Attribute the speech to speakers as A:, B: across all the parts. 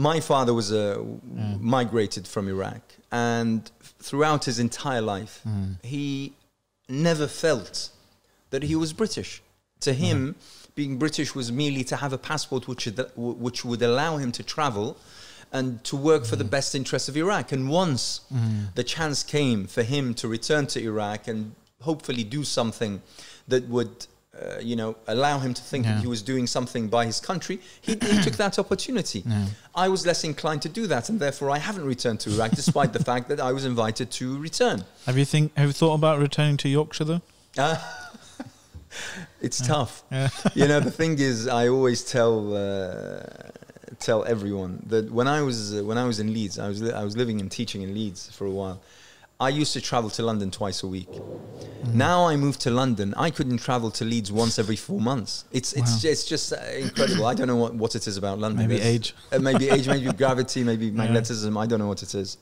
A: my father was a migrated from Iraq, and throughout his entire life, mm. he never felt that he was British. To him, mm. being British was merely to have a passport which which would allow him to travel and to work for the best interests of Iraq. And once the chance came for him to return to Iraq and hopefully do something that would uh, you know, allow him to think
B: Yeah.
A: that he was doing something by his country, he, he took that opportunity. I was less inclined to do that, and therefore I haven't returned to Iraq, despite the fact that I was invited to return.
B: Have you think? Have you thought about returning to Yorkshire though?
A: Uh, it's tough.
B: Yeah.
A: you know, the thing is, I always tell uh, tell everyone that when I was uh, when I was in Leeds, I was I was living and teaching in Leeds for a while. I used to travel to London twice a week.
B: Mm-hmm.
A: Now I moved to London. I couldn't travel to Leeds once every four months. It's it's
B: Wow.
A: it's just uh, incredible. I don't know what, what it is about London.
B: Maybe age.
A: uh, maybe age, maybe gravity, maybe magnetism. I don't know what it is.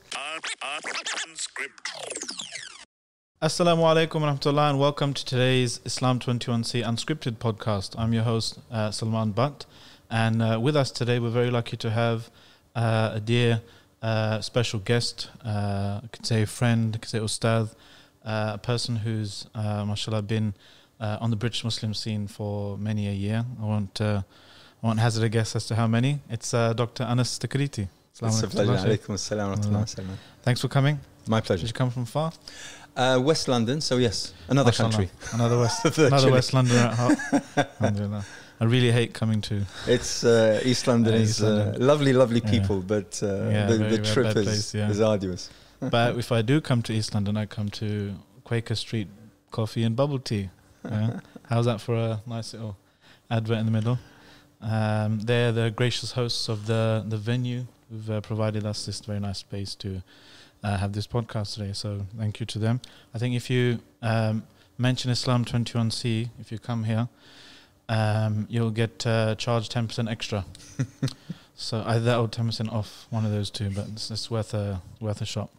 B: Assalamu alaikum wa rahmatullah and welcome to today's Islam 21C Unscripted podcast. I'm your host, uh, Salman Butt, and uh, with us today we're very lucky to have uh, a dear uh, special guest, uh, I could say a friend, I could say ustad, uh, a person who's, uh, mashallah, been uh, on the British Muslim scene for many a year. I won't, uh, I won't hazard a guess as to how many. It's uh, Dr. Anas Takriti.
A: It's a pleasure. Alaikum assalam wa rahmatullah wa barakatuh.
B: Thanks for coming.
A: My pleasure.
B: Did
A: pleasure.
B: you come from far?
A: Uh, West London, so yes, another
B: Mashallah.
A: country.
B: Another West,
A: Virtually.
B: another West London at heart. I really hate coming to.
A: It's uh, East London
B: Uh,
A: is
B: East
A: uh,
B: London.
A: lovely, lovely
B: Yeah.
A: people, but uh,
B: Yeah,
A: the,
B: very,
A: the trip is,
B: place, yeah.
A: is arduous.
B: But if I do come to East London, I come to Quaker Street Coffee and Bubble Tea. Yeah. How's that for a nice little advert in the middle? Um, they're the gracious hosts of the the venue who've uh, provided us this very nice space to uh, have this podcast today. So thank you to them. I think if you um, mention Islam 21C, if you come here, um, you'll get uh, charged 10% extra. so either that or 10% off, one of those two, but it's, it's worth a worth a shot.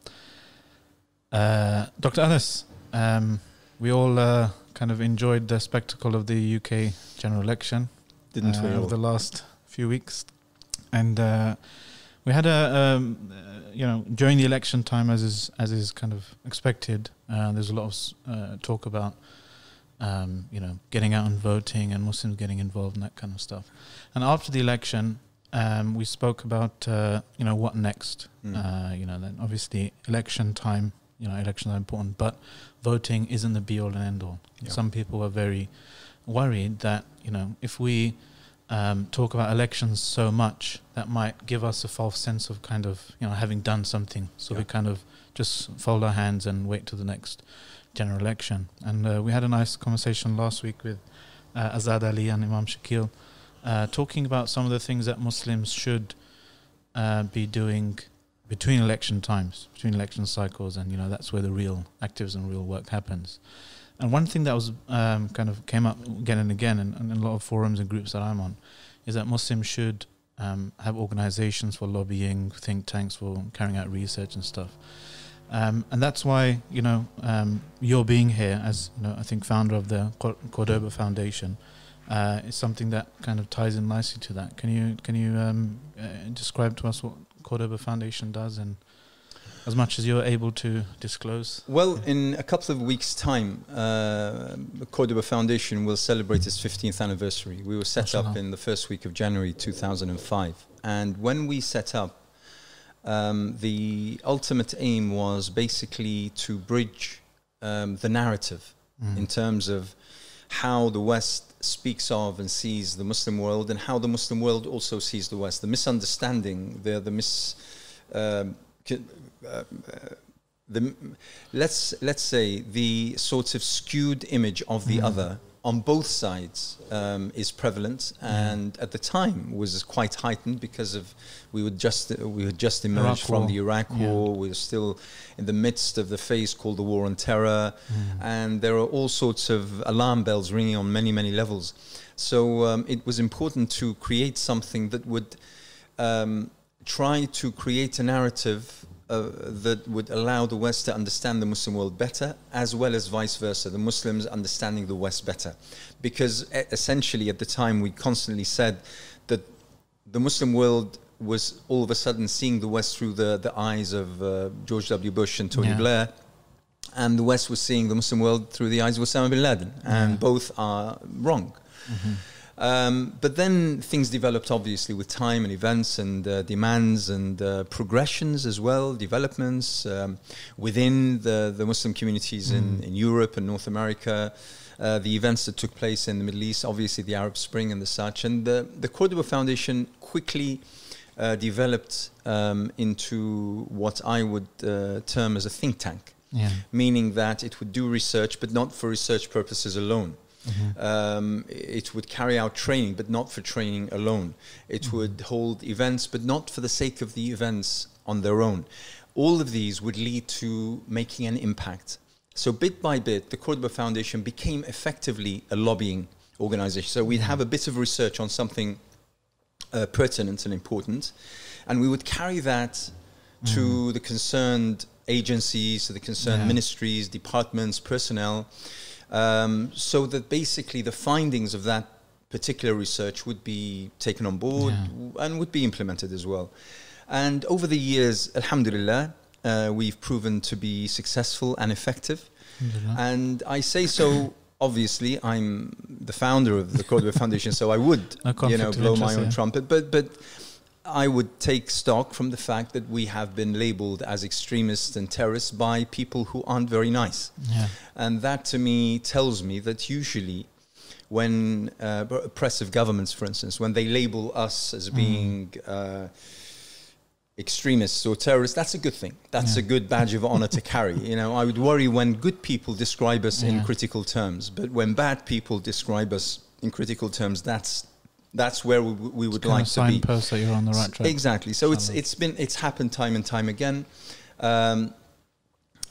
B: Uh, Dr. Anas, um, we all uh, kind of enjoyed the spectacle of the UK general election
A: Didn't
B: uh,
A: we
B: over the last few weeks, and uh, we had a um, uh, you know during the election time, as is as is kind of expected. Uh, there's a lot of uh, talk about um, you know getting out and voting and Muslims getting involved and that kind of stuff. And after the election, um, we spoke about uh, you know what next.
A: Mm.
B: Uh, you know, then obviously election time. You know, elections are important, but voting isn't the be all and end all.
A: Yeah.
B: Some people were very worried that you know if we um, talk about elections so much, that might give us a false sense of kind of you know having done something. So we kind of just fold our hands and wait till the next general election. And uh, we had a nice conversation last week with uh, Azad Ali and Imam Shakil, uh, talking about some of the things that Muslims should uh, be doing between election times, between election cycles, and you know that's where the real activism, real work happens. And one thing that was um, kind of came up again and again, and, in a lot of forums and groups that I'm on, is that Muslims should um, have organizations for lobbying, think tanks for carrying out research and stuff. Um, and that's why you know um, you're being here as you know I think founder of the Cordoba Foundation uh, is something that kind of ties in nicely to that. Can you can you um, uh, describe to us what Cordoba Foundation does and as much as you're able to disclose?
A: Well, in a couple of weeks' time, uh, Cordoba Foundation will celebrate its 15th anniversary. We were set up in the first week of January 2005. And when we set up, um, the ultimate aim was basically to bridge um, the narrative
B: Mm.
A: in terms of how the West speaks of and sees the Muslim world, and how the Muslim world also sees the West. The misunderstanding, the the mis, um, uh, uh, the let's let's say the sort of skewed image of the
B: Mm.
A: other on both sides um, is prevalent, and at the time was quite heightened because of we would just we had just emerged
B: Iraq
A: from
B: war.
A: the Iraq
B: Yeah.
A: War. We were still in the midst of the phase called the War on Terror, and there are all sorts of alarm bells ringing on many many levels. So um, it was important to create something that would um, try to create a narrative uh, that would allow the West to understand the Muslim world better, as well as vice versa, the Muslims understanding the West better. Because essentially, at the time, we constantly said that the Muslim world was all of a sudden seeing the West through the, the eyes of uh, George W. Bush and Tony
B: Yeah.
A: Blair, and the West was seeing the Muslim world through the eyes of Osama bin Laden, and
B: Yeah.
A: both are wrong. Um, but then things developed obviously with time and events and uh, demands and uh, progressions as well, developments um, within the, the Muslim communities in, in Europe and North America, uh, the events that took place in the Middle East, obviously the Arab Spring and the such. And the, the Cordoba Foundation quickly uh, developed um, into what I would uh, term as a think tank
B: Yeah.
A: meaning that it would do research, but not for research purposes alone. Um, it would carry out training, but not for training alone. It would hold events, but not for the sake of the events on their own. All of these would lead to making an impact. So, bit by bit, the Cordoba Foundation became effectively a lobbying organization. So, we'd have a bit of research on something uh, pertinent and important, and we would carry that to the concerned agencies, to the concerned
B: Yeah.
A: ministries, departments, personnel, um, so that basically the findings of that particular research would be taken on board
B: Yeah.
A: and would be implemented as well. And over the years, alhamdulillah, uh, we've proven to be successful and effective. And I say so. Obviously, I'm the founder of the Cordoba Foundation, so I would, you know, blow my own
B: yeah.
A: trumpet. But but I would take stock from the fact that we have been labeled as extremists and terrorists by people who aren't very nice,
B: Yeah.
A: and that to me tells me that usually. When uh, oppressive governments, for instance, when they label us as being uh, extremists or terrorists, that's a good thing. That's
B: Yeah.
A: a good badge of honor to carry. You know, I would worry when good people describe us in critical terms, but when bad people describe us in critical terms, that's that's where we, we would like to be.
B: that you're on the right track.
A: Exactly. So it's it's been it's happened time and time again. Um,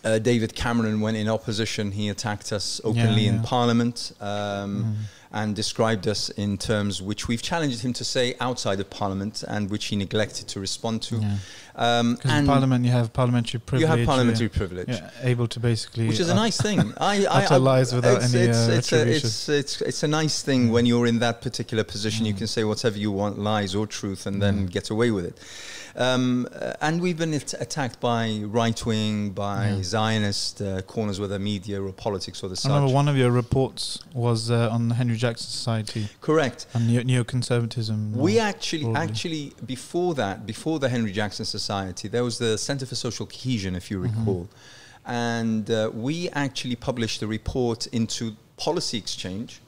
A: uh, David Cameron, when in opposition, he attacked us openly
B: yeah.
A: in Parliament um,
B: Mm.
A: And described us in terms which we've challenged him to say outside of Parliament and which he neglected to respond to.
B: Yeah.
A: Um,
B: Because in Parliament you have parliamentary privilege.
A: you have parliamentary privilege.
B: able to basically.
A: Which is a nice thing. I, I,
B: utter lies without
A: it's,
B: any,
A: it's,
B: uh,
A: it's, a, it's, it's, it's a nice thing when you're in that particular position. You
B: Mm.
A: can say whatever you want, lies or truth, and then
B: Mm.
A: get away with it. Um, uh, and we've been at- attacked by right wing, by
B: Yeah.
A: Zionist uh, corners, whether media or politics or the
B: I remember one of your reports was uh, on Henry Jackson Society
A: Correct.
B: and neo- neoconservatism.
A: We actually,
B: broadly.
A: actually, before that, before the Henry Jackson Society, there was the Center for Social Cohesion, if you
B: Mhm.
A: recall, and uh, we actually published a report into Policy Exchange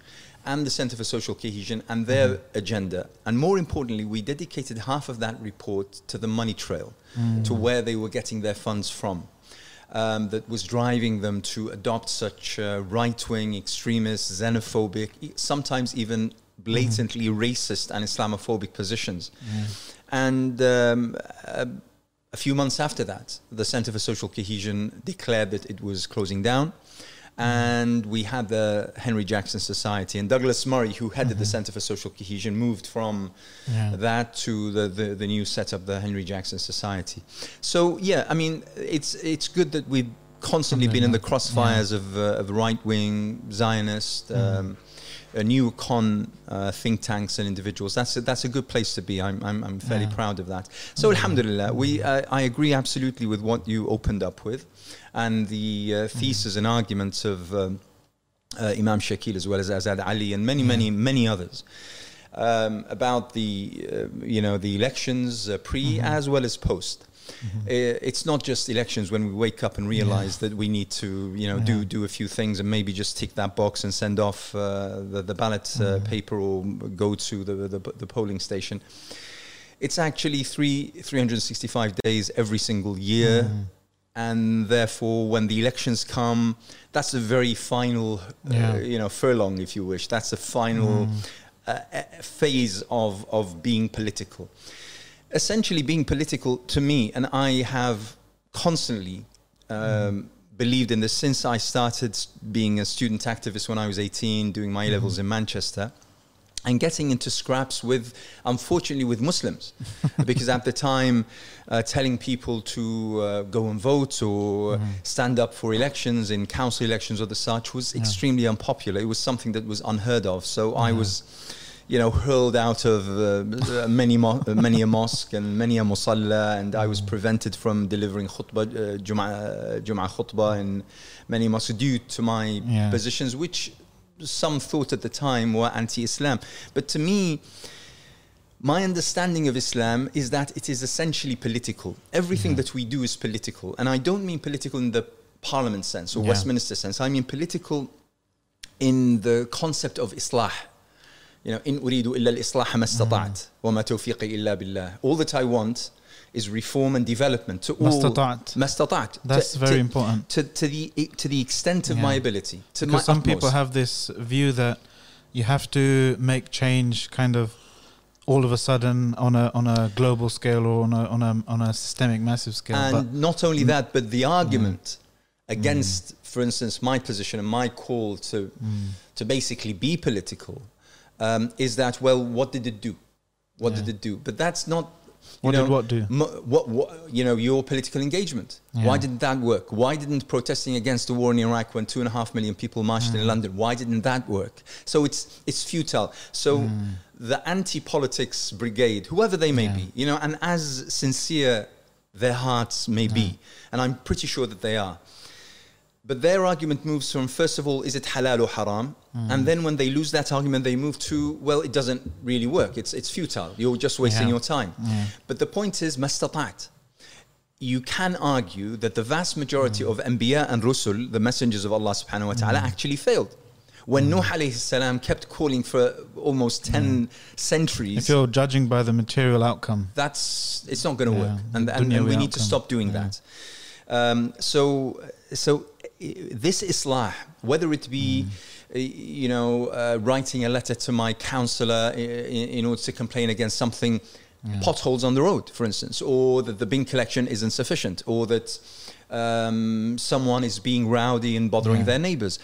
A: and the Center for Social Cohesion and their
B: Mhm.
A: agenda. And more importantly, we dedicated half of that report to the money trail,
B: Mm.
A: to where they were getting their funds from. Um, that was driving them to adopt such uh, right-wing, extremist, xenophobic, e- sometimes even blatantly racist and Islamophobic positions. And um, a, a few months after that, the Center for Social Cohesion declared that it was closing down. And we had the Henry Jackson Society. And Douglas Murray, who headed the
B: Mhm.
A: Center for Social Cohesion, moved from
B: Yeah.
A: that to the, the, the new setup, the Henry Jackson Society. So, yeah, I mean, it's, it's good that we've constantly been in the crossfires of, uh, of right wing, Zionist,
B: Mhm.
A: um, uh, neocon uh, think tanks and individuals. That's a, that's a good place to be. I'm, I'm, I'm fairly
B: Yeah.
A: proud of that. So,
B: Mhm.
A: Alhamdulillah, we, uh, I agree absolutely with what you opened up with and the uh, thesis and arguments of um, uh, Imam Shakil as well as Azad Ali and many, many, many others. Um, about the uh, you know the elections uh, pre
B: Mhm.
A: as well as post.
B: Mhm.
A: Uh, it's not just elections when we wake up and realize that we need to you know do
B: Yeah.
A: do a few things and maybe just tick that box and send off uh, the, the ballot uh,
B: Mhm.
A: paper or go to the, the the polling station. It's actually three 365 days every single year
B: Mm.
A: And therefore when the elections come that's a very final uh, you know furlong if you wish. That's a final
B: Mm.
A: uh, uh, phase of of being political. Essentially being political to me and i have constantly um, believed in this since i started being a student activist when i was 18 doing my levels in manchester and getting into scraps with, unfortunately, with Muslims, because at the time, uh, telling people to uh, go and vote or
B: Mhm.
A: stand up for elections in council elections or the such was
B: Yeah.
A: extremely unpopular. It was something that was unheard of. So I was, you know, hurled out of uh, many mo- many a mosque and many a musalla, and I was prevented from delivering khutbah, uh, Jum'ah, Jum'ah khutbah in many mosques due to my
B: Yeah.
A: positions, which some thought at the time were anti-Islam. But to me, my understanding of Islam is that it is essentially political. Everything yeah. that we do is political. And I don't mean political in the parliament sense or
B: yeah.
A: Westminster sense. I mean political in the concept of islah. You know, in uridu illa al-islah ma mm-hmm. istata'at wa ma tawfiqi illa billah. All that I want is reform and development to
B: ما
A: all
B: استطعت.
A: ما استطعت.
B: That's
A: To-
B: very
A: to-
B: important.
A: To, to the to the extent of
B: Yeah.
A: my ability. To
B: Because
A: my
B: some people
A: utmost.
B: have this view that you have to make change kind of all of a sudden on a on a global scale or on a on a on a systemic massive scale.
A: And
B: but
A: not only that, but the argument
B: Mm.
A: against, for instance, my position and my call to
B: Mm.
A: to basically be political um, is that well, what did it do? What did
B: Yeah.
A: it do? But that's not.
B: what
A: know,
B: did what do?
A: what, what you know your political engagement why didn't that work why didn't protesting against the war in iraq when two and a half million people marched
B: Mm.
A: in london why didn't that work so it's it's futile so the anti-politics brigade whoever they may
B: Mm. Yeah.
A: be you know and as sincere their hearts may be and i'm pretty sure that they are but their argument moves from first of all is it halal or haram?
B: Mm.
A: and then when they lose that argument they move to well it doesn't really work. It's it's futile. You're just wasting
B: Yeah.
A: your time.
B: Yeah.
A: but the point is mastata'at. You can argue that the vast majority of anbiya and rusul the messengers of Allah subhanahu wa ta'ala actually failed. When Nuh alayhi salam kept calling for almost 10 centuries
B: If you're judging by the material outcome,
A: that's it's not going to
B: Yeah,
A: work. And, and, and we need to stop doing that. Um, so so this islah whether it be
B: Mm.
A: you know uh, writing a letter to my councillor in, in order to complain against something potholes on the road for instance or that the bin collection isn't sufficient or that um, someone is being rowdy and bothering
B: Yeah.
A: their neighbors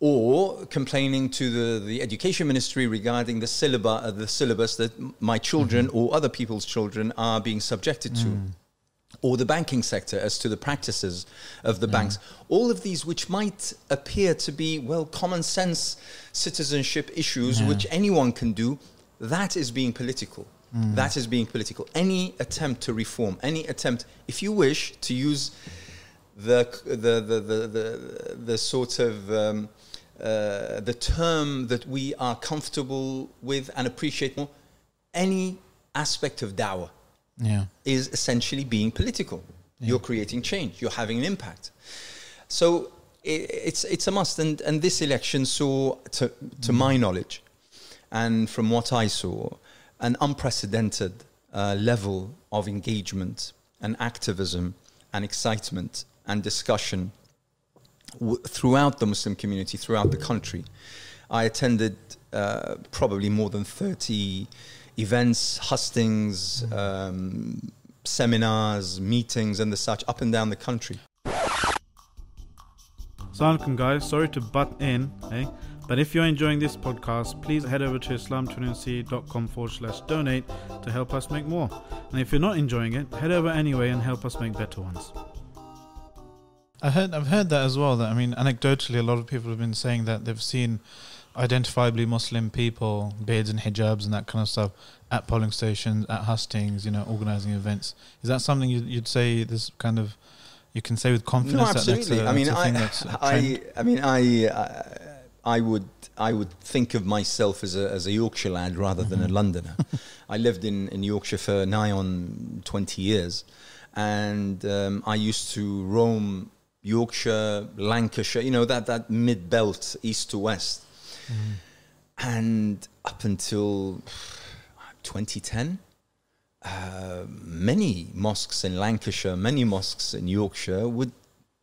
A: or complaining to the, the education ministry regarding the syllabus, uh, the syllabus that my children
B: Mm-hmm.
A: or other people's children are being subjected to,
B: Mm.
A: Or the banking sector as to the practices of the banks. All of these, which might appear to be well common sense citizenship issues,
B: Yeah.
A: which anyone can do, that is being political.
B: Mm.
A: That is being political. Any attempt to reform, any attempt, if you wish to use the the the the the, the sort of um, uh, the term that we are comfortable with and appreciate more. Any aspect of dawah
B: yeah,
A: is essentially being political. You're creating change. You're having an impact. So i it's it's a must. And and this election saw, to to my knowledge, and from what I saw, an unprecedented uh, level of engagement and activism and excitement and discussion w- throughout the Muslim community, throughout the country. I attended uh, probably more than 30 events, hustings, um, seminars, meetings, and the such up and down the country.
C: Assalamualaikum guys, sorry to butt in, eh? But if you're enjoying this podcast, please head over to islam21c.com forward slash donate to help us make more. And if you're not enjoying it, head over anyway and help us make better ones.
B: I heard I've heard that as well. That I mean, anecdotally, a lot of people have been saying that they've seen identifiably Muslim people, beards and hijabs and that kind of stuff at polling stations, at hustings, you know, organizing events. Is that something you'd, you'd say this kind of you can say with confidence?
A: No,
B: that that's
A: absolutely.
B: a-
A: I mean,
B: that's
A: I,
B: that's?
A: I, I mean, I, uh, I would, I would think of myself as a as a Yorkshire lad rather than a
B: Mm-hmm.
A: Londoner. I lived in in Yorkshire for nigh on twenty years, and um, I used to roam Yorkshire, Lancashire. You know that that mid belt, east to west, and up until 2010. Uh, many mosques in Lancashire, many mosques in Yorkshire would,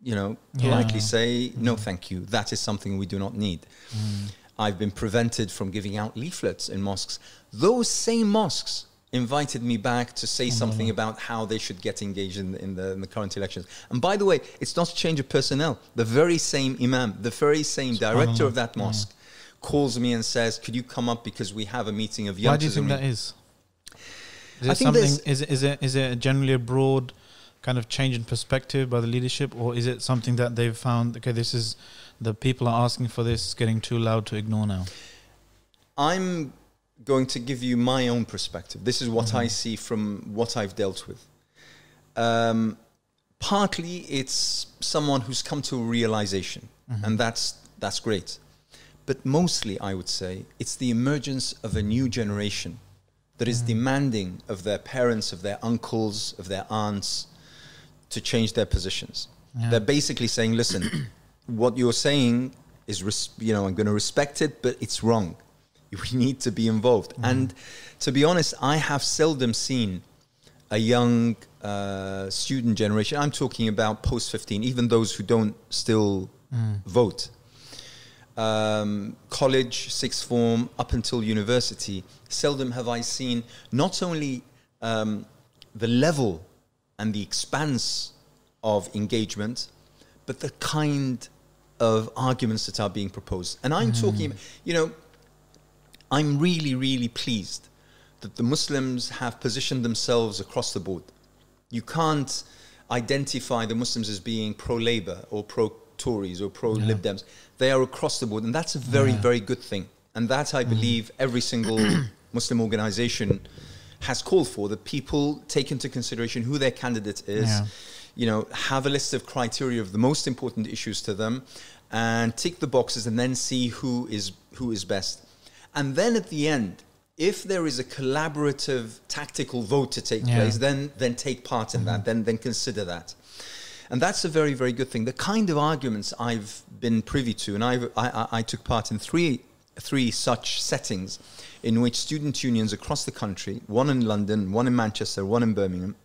A: you know,
B: Yeah.
A: politely say, no, thank you. That is something we do not need.
B: Mm.
A: I've been prevented from giving out leaflets in mosques. Those same mosques invited me back to say something about how they should get engaged in, in, the, in the current elections. And by the way, it's not a change of personnel. The very same imam, the very same director of that mosque calls me and says, could you come up because we have a meeting of youngsters.
B: Why do you think that is? Is
A: I
B: it
A: think
B: something? Is it, is it is it generally a broad kind of change in perspective by the leadership, or is it something that they've found? Okay, this is the people are asking for this. It's getting too loud to ignore now.
A: I'm going to give you my own perspective. This is what I see from what I've dealt with. Um, partly, it's someone who's come to a realization, and that's that's great. But mostly, I would say, it's the emergence of a new generation that is mm. demanding of their parents, of their uncles, of their aunts, to change their positions.
B: Yeah.
A: They're basically saying, "Listen, what you're saying is, res- you know, I'm going to respect it, but it's wrong. We need to be involved." Mm-hmm. And to be honest, I have seldom seen a young uh, student generation. I'm talking about post 15, even those who don't still mm. vote. Um, college, sixth form, up until university, seldom have I seen not only um, the level and the expanse of engagement, but the kind of arguments that are being proposed. And I'm talking, you know, I'm really, really pleased that the Muslims have positioned themselves across the board. You can't identify the Muslims as being pro Labour or pro Tories or pro Lib Dems. They are across the board, and that's a very,
B: Yeah.
A: very good thing. And that I believe every single Muslim organization has called for that people take into consideration who their candidate is,
B: Yeah.
A: you know, have a list of criteria of the most important issues to them, and tick the boxes, and then see who is who is best. And then at the end, if there is a collaborative tactical vote to take
B: Yeah. Mm-hmm.
A: place, then then take part in that. Then then consider that. And that's a very, very good thing. The kind of arguments I've been privy to, and I've, I, I, I took part in three, three such settings in which student unions across the country, one in London, one in Manchester, one in Birmingham,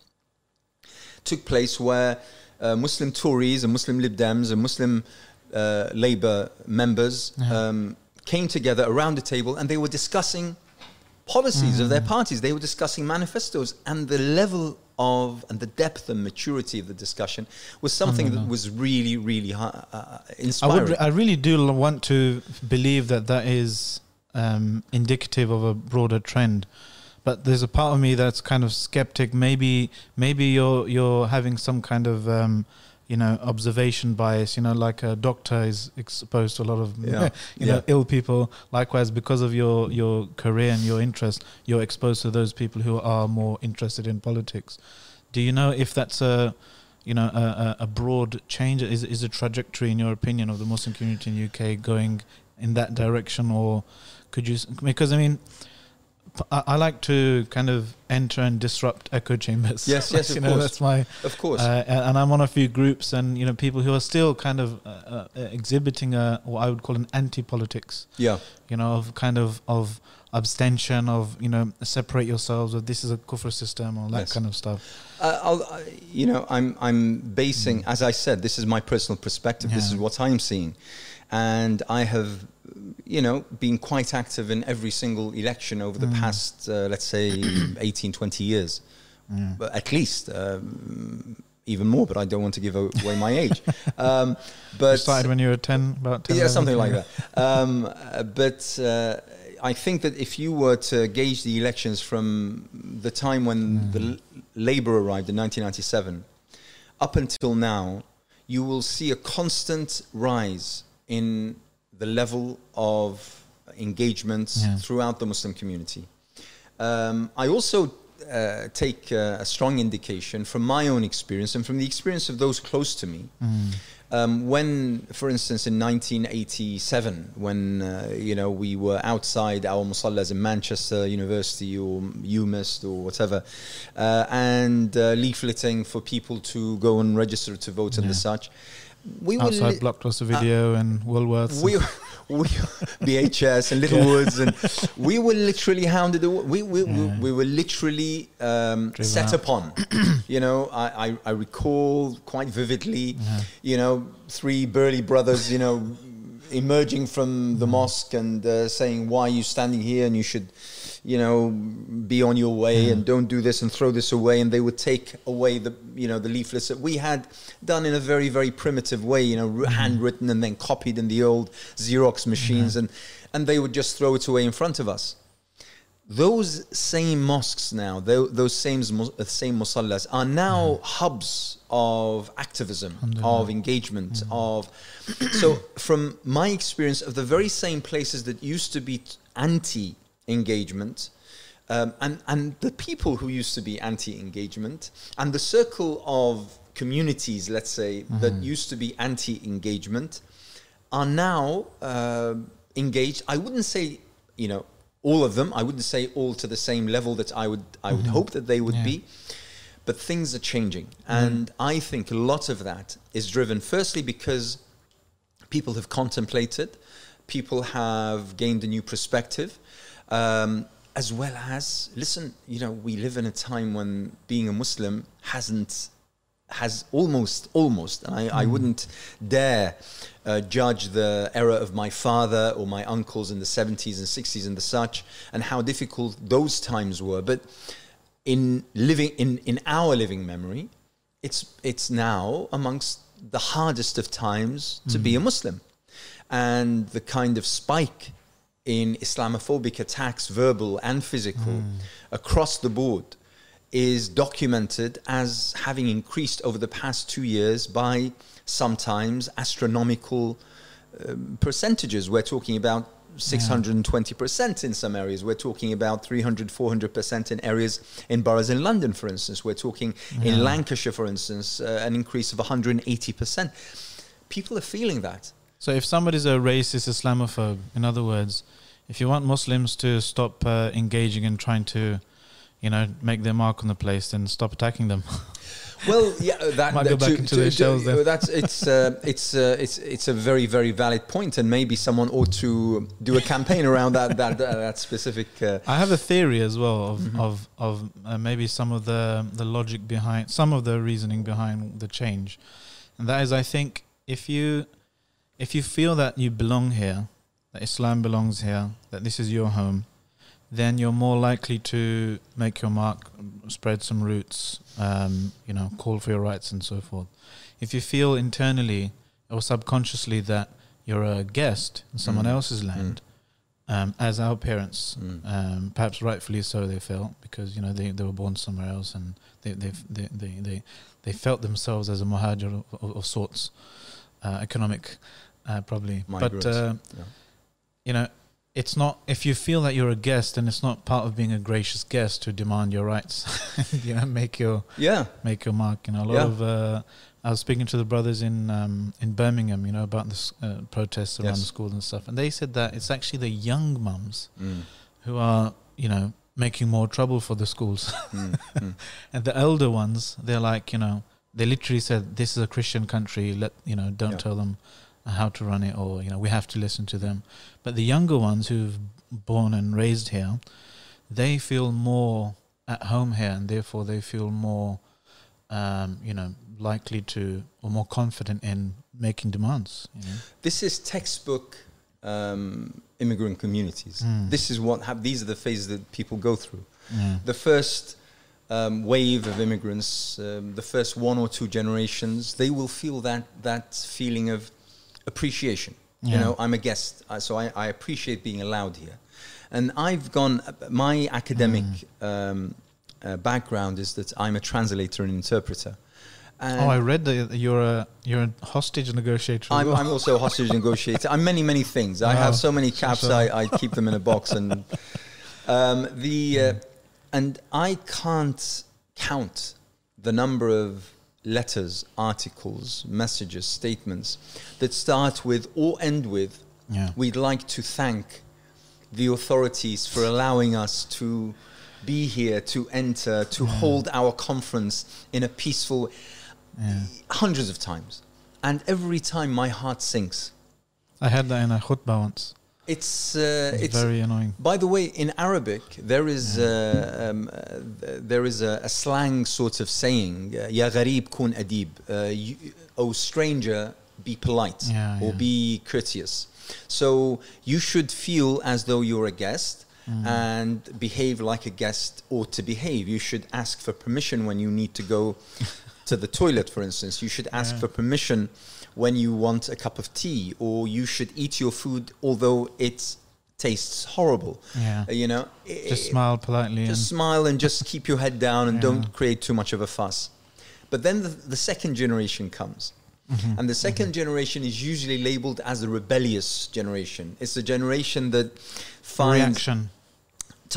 A: took place where uh, Muslim Tories and Muslim Lib Dems and Muslim uh, Labour members um, came together around the table and they were discussing policies of their parties. They were discussing manifestos, and the level of and the depth and maturity of the discussion was something that was really, really hi- uh,
B: I
A: inspiring.
B: would, I really do want to believe that that is um, indicative of a broader trend, but there's a part of me that's kind of skeptic. Maybe, maybe you're you're having some kind of um, you know observation bias. You know, like a doctor is exposed to a lot of
A: Yeah.
B: you know ill people. Likewise, because of your your career and your interest, you're exposed to those people who are more interested in politics. Do you know if that's a you know a, a, a broad change? Is is a trajectory, in your opinion, of the Muslim community in UK going in that direction, or could you? Because I mean. I, I like to kind of enter and disrupt echo chambers.
A: Yes, yes, of
B: you know,
A: course.
B: That's my
A: of course.
B: uh, and I'm on a few groups, and you know, people who are still kind of uh, uh, exhibiting a what I would call an anti-politics.
A: yeah.
B: You know, of kind of of abstention, of you know, separate yourselves, or this is a kufr system, or that
A: Yes.
B: kind of stuff.
A: Uh, I'll, I, you know, I'm I'm basing, as I said, this is my personal perspective. This is what I'm seeing, and I have, you know, been quite active in every single election over the past, uh, let's say, 18, 20 years,
B: Yeah.
A: but at least. Um, even more, but I don't want to give away my age. Um, but
B: you started when you were ten, about ten.
A: yeah, something like that. Um, uh, but uh, I think that if you were to gauge the elections from the time when the L- Labour arrived in 1997 up until now, you will see a constant rise in the level of engagement
B: Yeah.
A: throughout the Muslim community. Um, I also uh, take uh, a strong indication from my own experience and from the experience of those close to me.
B: Mm.
A: Um, when, for instance, in 1987, when uh, you know we were outside our musallas in Manchester University or UMIST or whatever, uh, and uh, leafleting for people to go and register to vote and the such, we were
B: Outside Blockbuster Video and Woolworths.
A: we, we BHS and Littlewoods and we were literally hounded. We we, we,
B: Yeah.
A: we were literally um, set
B: out.
A: upon. you know, I, I I recall quite vividly.
B: Yeah.
A: You know, three burly brothers. You know, emerging from the mosque and uh, saying, "Why are you standing here? And you should." You know, be on your way hmm. and don't do this and throw this away. And they would take away the, you know, the leaflets that we had done in a very, very primitive way. You know, hmm. handwritten and then copied in the old Xerox hmm. machines, and and they would just throw it away in front of us. Those same mosques now, those same uh, same musallas, are now hubs of activism, of engagement, of. So, from my experience of the very same places that used to be anti engagement. Um, and, and the people who used to be anti engagement and the circle of communities, let's say, that used to be anti engagement are now uh, engaged. I wouldn't say, you know, all of them. I wouldn't say all to the same level that I would I would hope that they would
B: Yeah.
A: be. But things are changing, and I think a lot of that is driven firstly because people have contemplated, people have gained a new perspective, um, as well as listen. You know, we live in a time when being a Muslim hasn't has almost almost and I, I wouldn't dare uh, judge the era of my father or my uncles in the 70s and 60s and the such and how difficult those times were. But in living in, in our living memory it's it's now amongst the hardest of times to be a muslim. And the kind of spike in islamophobic attacks verbal and physical across the board is documented as having increased over the past two years by sometimes astronomical um, percentages. We're talking about 620% in some areas. We're talking about 300, 400% in areas in boroughs in London, for instance. We're talking in Lancashire, for instance, uh, an increase of 180%. People are feeling that.
B: So if somebody's a racist Islamophobe, in other words, if you want Muslims to stop uh, engaging and trying to, you know, make their mark on the place, then stop attacking them.
A: Well, yeah, uh, that
B: Might
A: that-
B: go back into their shells then.
A: That's it's uh, it's uh, it's it's a very very valid point, and maybe someone ought to do a campaign around that that that, specific. Uh,
B: I have a theory as well of
A: Mhm.
B: of of uh, maybe some of the the logic behind some of the reasoning behind the change, and that is I think if you if you feel that you belong here, that Islam belongs here, that this is your home, then you're more likely to make your mark, spread some roots, um, you know, call for your rights and so forth. If you feel internally or subconsciously that you're a guest in someone
A: Mm.
B: else's land, um, as our parents
A: Mm.
B: um, perhaps rightfully so they felt because you know they, they were born somewhere else and they they they they, they, they felt themselves as a muhajir of, of, of sorts, uh, economic, uh, probably.
A: Migrants,
B: But uh,
A: yeah.
B: You know, it's not if you feel that you're a guest, and it's not part of being a gracious guest to demand your rights. you know, make your
A: yeah,
B: make your mark. You know, a lot
A: Yeah.
B: of. Uh, I was speaking to the brothers in um, in Birmingham, you know, about the uh, protests around
A: Yes.
B: the schools and stuff, and they said that it's actually the young mums
A: Mm,
B: who are, you know, making more trouble for the schools.
A: mm, mm.
B: and the elder ones, they're like, you know, they literally said, "This is a Christian country. Let you know, don't
A: Yeah.
B: tell them how to run it, or you know, we have to listen to them." But the younger ones who've born and raised here, they feel more at home here, and therefore they feel more, um, you know, likely to or more confident in making demands. You know?
A: This is textbook um, immigrant communities.
B: Mm.
A: This is what hap- these are the phases that people go through.
B: Yeah.
A: The first um, wave of immigrants, um, the first one or two generations, they will feel that that feeling of appreciation. You know, I'm a guest, uh, so I, I appreciate being allowed here. And I've gone. My academic
B: Mm.
A: um, uh, background is that I'm a translator and interpreter. And
B: Oh, I read that you're a you're a hostage negotiator.
A: I'm. I'm also a hostage negotiator. I'm many, many things. I have so many caps.
B: So-
A: I, I keep them in a box, and um, the uh, and I can't count the number of letters, articles, messages, statements that start with or end with.
B: yeah.
A: We'd like to thank the authorities for allowing us to be here, to enter, to hold our conference in a peaceful
B: yeah.
A: hundreds of times. And every time my heart sinks.
B: I had that in a khutbah once.
A: It's, uh,
B: It's,
A: it's
B: very annoying.
A: by the way, in Arabic, there is, uh, um, uh, th- there is a, a slang sort of saying, uh, Ya gharib kun adib, uh, O stranger, be polite
B: Yeah,
A: or
B: yeah.
A: be courteous. So you should feel as though you're a guest
B: Mm.
A: and behave like a guest ought to behave. You should ask for permission when you need to go to the toilet, for instance. You should ask
B: Yeah.
A: for permission when you want a cup of tea, or you should eat your food although it tastes horrible.
B: Yeah.
A: Uh, You know,
B: Just
A: I-
B: smile politely.
A: just
B: and,
A: smile and just keep your head down and
B: Yeah.
A: don't create too much of a fuss. But then the, the second generation comes.
B: Mhm.
A: And the 2nd generation is usually labeled as the rebellious generation. It's the generation that finds
B: reaction.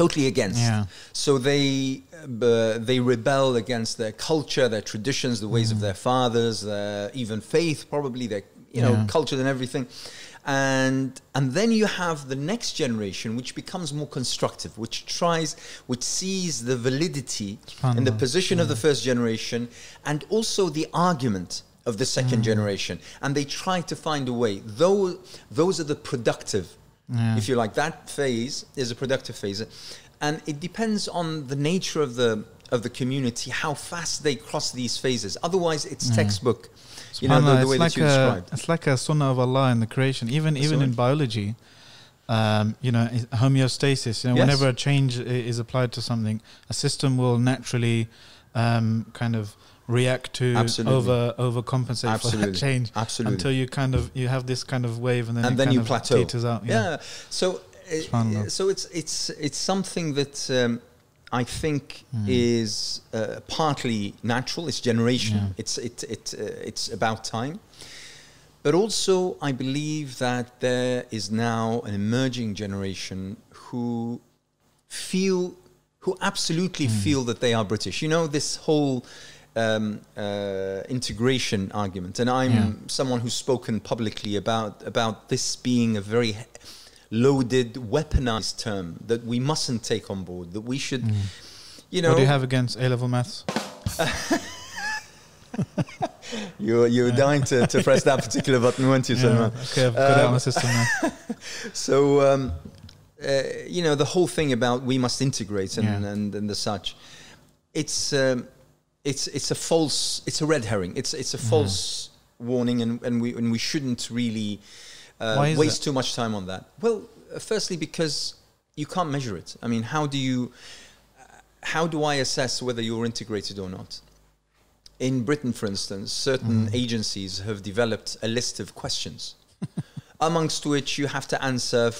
A: Totally against.
B: Yeah.
A: So they uh, they rebel against their culture, their traditions, the ways of their fathers, their even faith, probably their you know
B: Yeah.
A: culture and everything. And and then you have the next generation, which becomes more constructive, which tries, which sees the validity in the position of the first generation, and also the argument of the second generation, and they try to find a way. Those those are the productive
B: Yeah.
A: if you like. That phase is a productive phase, and it depends on the nature of the of the community, how fast they cross these phases. Otherwise, it's textbook. You know the, the
B: it's
A: way
B: like
A: that you
B: a,
A: described.
B: It's like a sunnah of Allah in the creation. Even
A: That's
B: even
A: right.
B: in biology, um, you know, homeostasis. You know,
A: Yes.
B: whenever a change is applied to something, a system will naturally um, kind of react to
A: Absolutely.
B: over overcompensate for that change
A: Absolutely.
B: until you kind of you have this kind of wave and then
A: and
B: it
A: then
B: kind
A: you
B: of
A: plateau.
B: out.
A: Yeah. So, uh,
B: SubhanAllah.
A: so it's it's it's something that um, I think
B: Hmm.
A: is uh, partly natural. It's generational.
B: Yeah.
A: It's it it uh, it's about time. But also, I believe that there is now an emerging generation who feel, who absolutely
B: Hmm.
A: feel that they are British. You know, this whole um, uh, integration argument, and I'm
B: Yeah.
A: someone who's spoken publicly about about this being a very loaded, weaponized term that we mustn't take on board. That we should, you know,
B: what do you have against A level maths?
A: you're you're dying to, to press that particular button, weren't you,
B: Yeah, okay, I've got it out of
A: Um,
B: my system now.
A: So, um, uh, you know, the whole thing about we must integrate and,
B: Yeah.
A: and, and the such, it's, um, it's, it's a false, it's a red herring. It's, it's a false warning and, and, we, and we shouldn't really uh, waste
B: that?
A: too much time on that. Well, uh, firstly, because you can't measure it. I mean, how do you, how do I assess whether you're integrated or not? In Britain, for instance, certain agencies have developed a list of questions, amongst which you have to answer,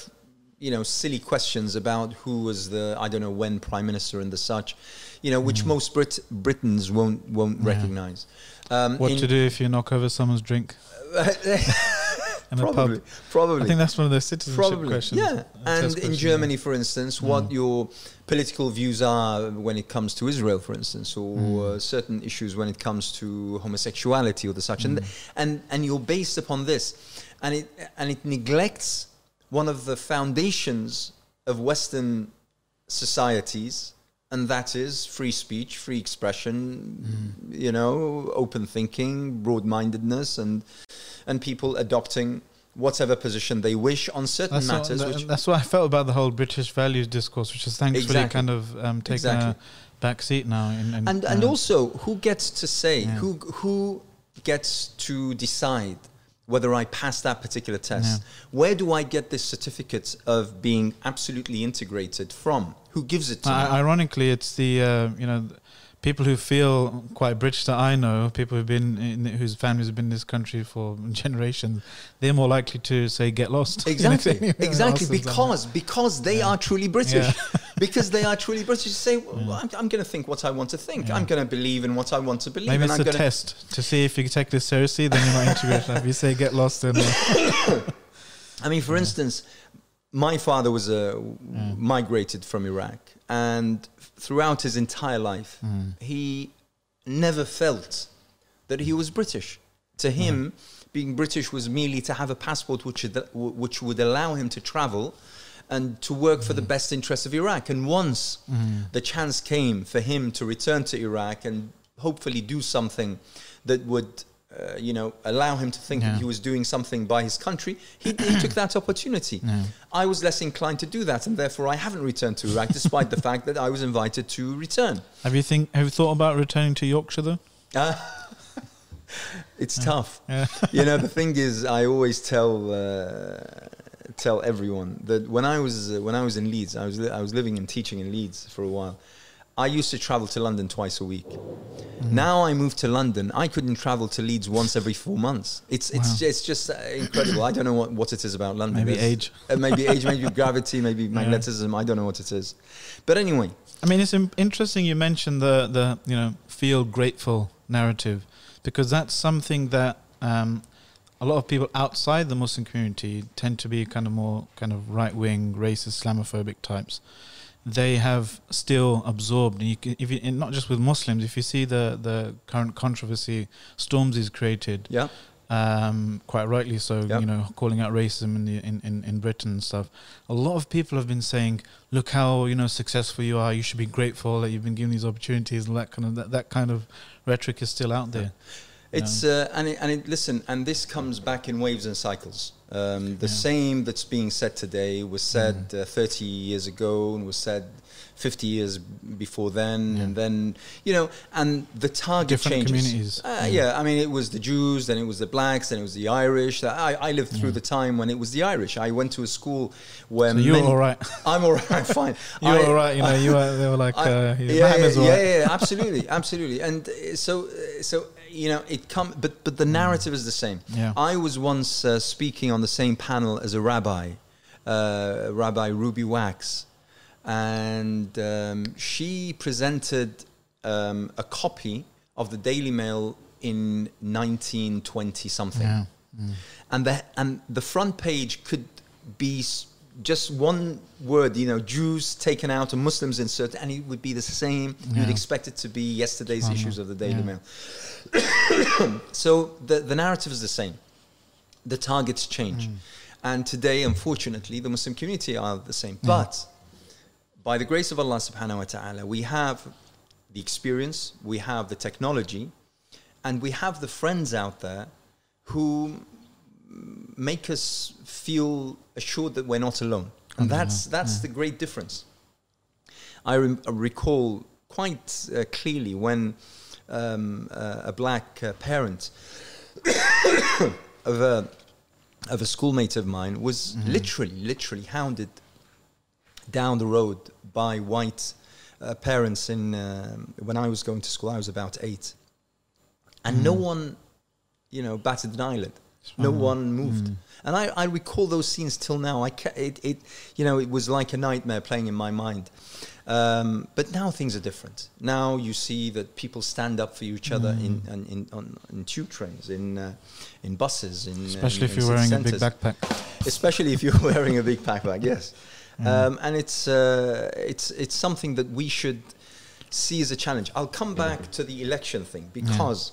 A: you know, silly questions about who was the I don't know when prime minister and the such, you know, which most Brit- Britons won't won't
B: Yeah.
A: recognize. Um,
B: What to do if you knock over someone's drink in a
A: probably,
B: pub?
A: probably.
B: I think that's one of the citizenship
A: Probably,
B: questions.
A: yeah. And in Germany, for instance, what your political views are when it comes to Israel, for instance, or uh, certain issues when it comes to homosexuality or the such, and and and you're based upon this, and it and it neglects one of the foundations of Western societies. And that is free speech, free expression, you know, open thinking, broad-mindedness, and and people adopting whatever position they wish on certain
B: That's what,
A: matters.
B: that-
A: which,
B: that's what I felt about the whole British values discourse, which is thankfully
A: Exactly.
B: kind of um, taken
A: Exactly.
B: a back seat now. In, in,
A: and and
B: uh,
A: also, who gets to say
B: Yeah.
A: who who gets to decide whether I pass that particular test? Where do I get this certificate of being absolutely integrated from? Who gives it to
B: I-
A: me?
B: ironically, it's the uh, you know people who feel quite British that I know, people who've been in, whose families have been in this country for generations. They're more likely to say get lost.
A: Exactly, exactly,
B: else has done that.
A: because because they
B: Yeah.
A: are truly British,
B: Yeah.
A: because they are truly British. You say, well, I'm, I'm going to think what I want to think.
B: Yeah.
A: I'm going to believe in what I want to believe.
B: Maybe
A: and
B: it's
A: I'm
B: a
A: gonna,
B: test to see if you take this seriously. Then you're not integrated. if you say get lost, then
A: I mean, for instance, my father was uh, migrated from Iraq, and throughout his entire life, he never felt that he was British. To him, being British was merely to have a passport which would, which would allow him to travel and to work for the mm. best interests of Iraq. And once mm. the chance came for him to return to Iraq and hopefully do something that would, uh, you know, allow him to think
B: Yeah.
A: that he was doing something by his country, he, he took that opportunity.
B: Yeah.
A: I was less inclined to do that, and therefore I haven't returned to Iraq, despite the fact that I was invited to return.
B: have you think have you thought about returning to Yorkshire though?
A: Uh, it's tough.
B: Yeah.
A: you know, the thing is, I always tell uh, tell everyone that when I was uh, when I was in Leeds, I was I was living and teaching in Leeds for a while. I used to travel to London twice a week.
B: Mm-hmm.
A: Now I moved to London. I couldn't travel to Leeds once every four months. It's it's
B: Wow.
A: it's just uh, incredible. I don't know what, what it is about London.
B: Maybe
A: There's-
B: age.
A: uh, maybe age, maybe gravity, maybe magnetism. I don't know what it is. But anyway,
B: I mean, it's interesting you mentioned the the you know feel grateful narrative because that's something that um, a lot of people outside the Muslim community tend to be kind of more kind of right wing, racist, Islamophobic types. They have still absorbed. And you can, if you, and not just with Muslims, if you see the the current controversy Stormzy's created,
A: Yeah.
B: um, quite rightly so,
A: Yep.
B: you know, calling out racism in, the, in, in, in Britain and stuff. A lot of people have been saying, look how, you know, successful you are. You should be grateful that you've been given these opportunities and that kind of, that, that kind of rhetoric is still out there.
A: It's uh, and it, and it, listen, and this comes back in waves and cycles. Um, the
B: Yeah.
A: same that's being said today was said uh, 30 years ago and was said 50 years before then,
B: Yeah.
A: and then you know, and the target
B: Different
A: changes.
B: communities.
A: Uh,
B: Yeah.
A: yeah. I mean, it was the Jews, then it was the blacks, then it was the Irish. I, I lived through the time when it was the Irish. I went to a school where
B: So you were
A: many-
B: all right.
A: I'm all right, fine.
B: You were
A: I-
B: all right. You know, you were, they were like,
A: I-
B: uh,
A: yeah, yeah,
B: right.
A: yeah, yeah, absolutely, absolutely. And uh, so, uh, so you know, it come, but but the narrative is the same.
B: Yeah.
A: I was once uh, speaking on the same panel as a rabbi, uh, Rabbi Ruby Wax, and um, she presented um, a copy of the Daily Mail in 1920 something
B: Yeah. Mm.
A: and the and the front page could be just one word, you know, Jews taken out and Muslims inserted, and it would be the same. You'd expect it to be yesterday's issues of the Daily
B: Yeah.
A: Mail. so the the narrative is the same. The targets change,
B: Mm.
A: and today, unfortunately, the Muslim community are the same. But by the grace of Allah Subhanahu wa Taala, we have the experience, we have the technology, and we have the friends out there who make us feel assured that we're not alone. And that's, that's the great difference. I rem- I recall quite uh, clearly when um, uh, a black uh, parent of a, of a schoolmate of mine was literally, literally hounded down the road by white uh, parents in um, when I was going to school. I was about eight, and no one, you know, batted an eyelid. No one moved, and I, I recall those scenes till now. I ca- it, it you know it was like a nightmare playing in my mind. Um, but now things are different. Now you see that people stand up for each other in, in, in, on, in tube trains, in uh, in buses, in
B: Especially
A: in,
B: if you're wearing a big backpack.
A: especially if you're wearing a big backpack. Yes, um, and it's uh, it's it's something that we should see as a challenge. I'll come back to the election thing because,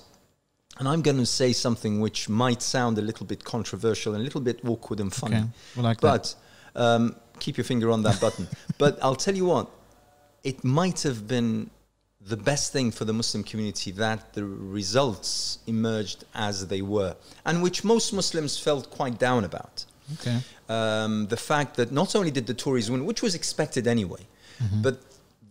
A: and I'm going to say something which might sound a little bit controversial and a little bit awkward and funny,
B: Okay, we like that.
A: but um, keep your finger on that button. but I'll tell you what, it might have been the best thing for the Muslim community that the results emerged as they were, and which most Muslims felt quite down about.
B: Okay.
A: Um, the fact that not only did the Tories win, which was expected anyway,
B: Mm-hmm.
A: but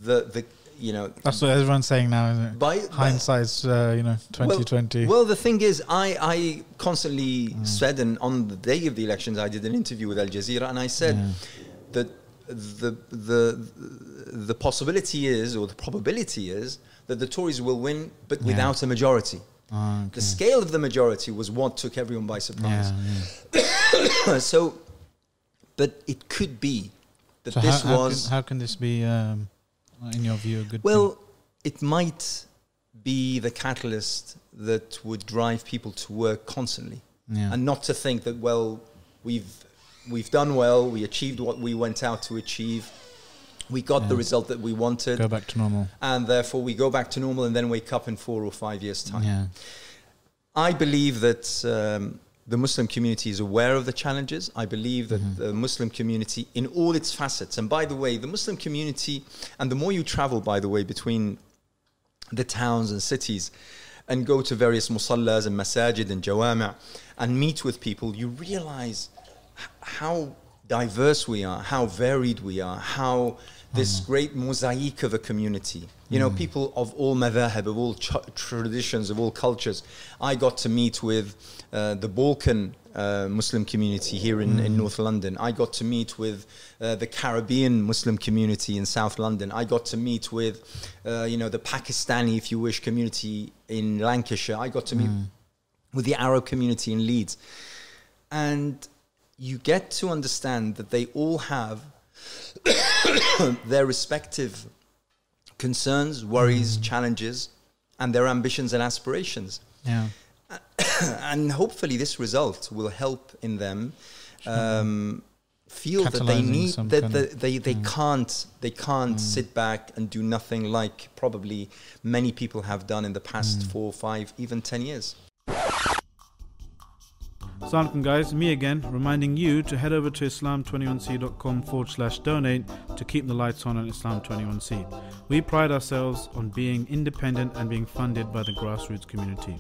A: the the you know
B: That's what everyone's saying now, isn't it?
A: by,
B: Hindsight's, uh, you know, 2020.
A: well, well, the thing is, I, I constantly
B: Mm.
A: said, and on the day of the elections, I did an interview with Al Jazeera, and I said
B: Yeah.
A: that the the the possibility is, or the probability is, that the Tories will win, but
B: Yeah.
A: without a majority.
B: Ah, okay.
A: The scale of the majority was what took everyone by surprise.
B: yeah.
A: so, but it could be that
B: So
A: this
B: how, how
A: was.
B: can, how can this be, um, in your view, a good
A: Well, it might be the catalyst that would drive people to work constantly.
B: Yeah.
A: and not to think that well, we've we've done well, we achieved what we went out to achieve, we got the result that we wanted,
B: Go back to normal.
A: and therefore we go back to normal and then wake up in four or five years' time.
B: Yeah.
A: I believe that um, the Muslim community is aware of the challenges. I believe that
B: Mm-hmm.
A: the Muslim community, in all its facets, and by the way, the Muslim community, and the more you travel, by the way, between the towns and cities, and go to various musallas and masajid and jawami' and meet with people, you realize how diverse we are, how varied we are, how this great mosaic of a community. You know, people of all madhahib, of all ch- traditions, of all cultures. I got to meet with uh, the Balkan uh, Muslim community here in, in North London. I got to meet with uh, the Caribbean Muslim community in South London. I got to meet with, uh, you know, the Pakistani, if you wish, community in Lancashire. I got to meet with the Arab community in Leeds. And you get to understand that they all have their respective concerns, worries, challenges, and their ambitions and aspirations.
B: Yeah.
A: and hopefully, this result will help in them um, feel that they need that
B: kind
A: they they
B: Mm.
A: can't they can't
B: Mm.
A: sit back and do nothing like probably many people have done in the past
B: Mm.
A: four, five, even ten years.
C: Assalamu alaikum guys, me again, reminding you to head over to islam21c.com forward slash donate to keep the lights on on Islam21c. We pride ourselves on being independent and being funded by the grassroots community.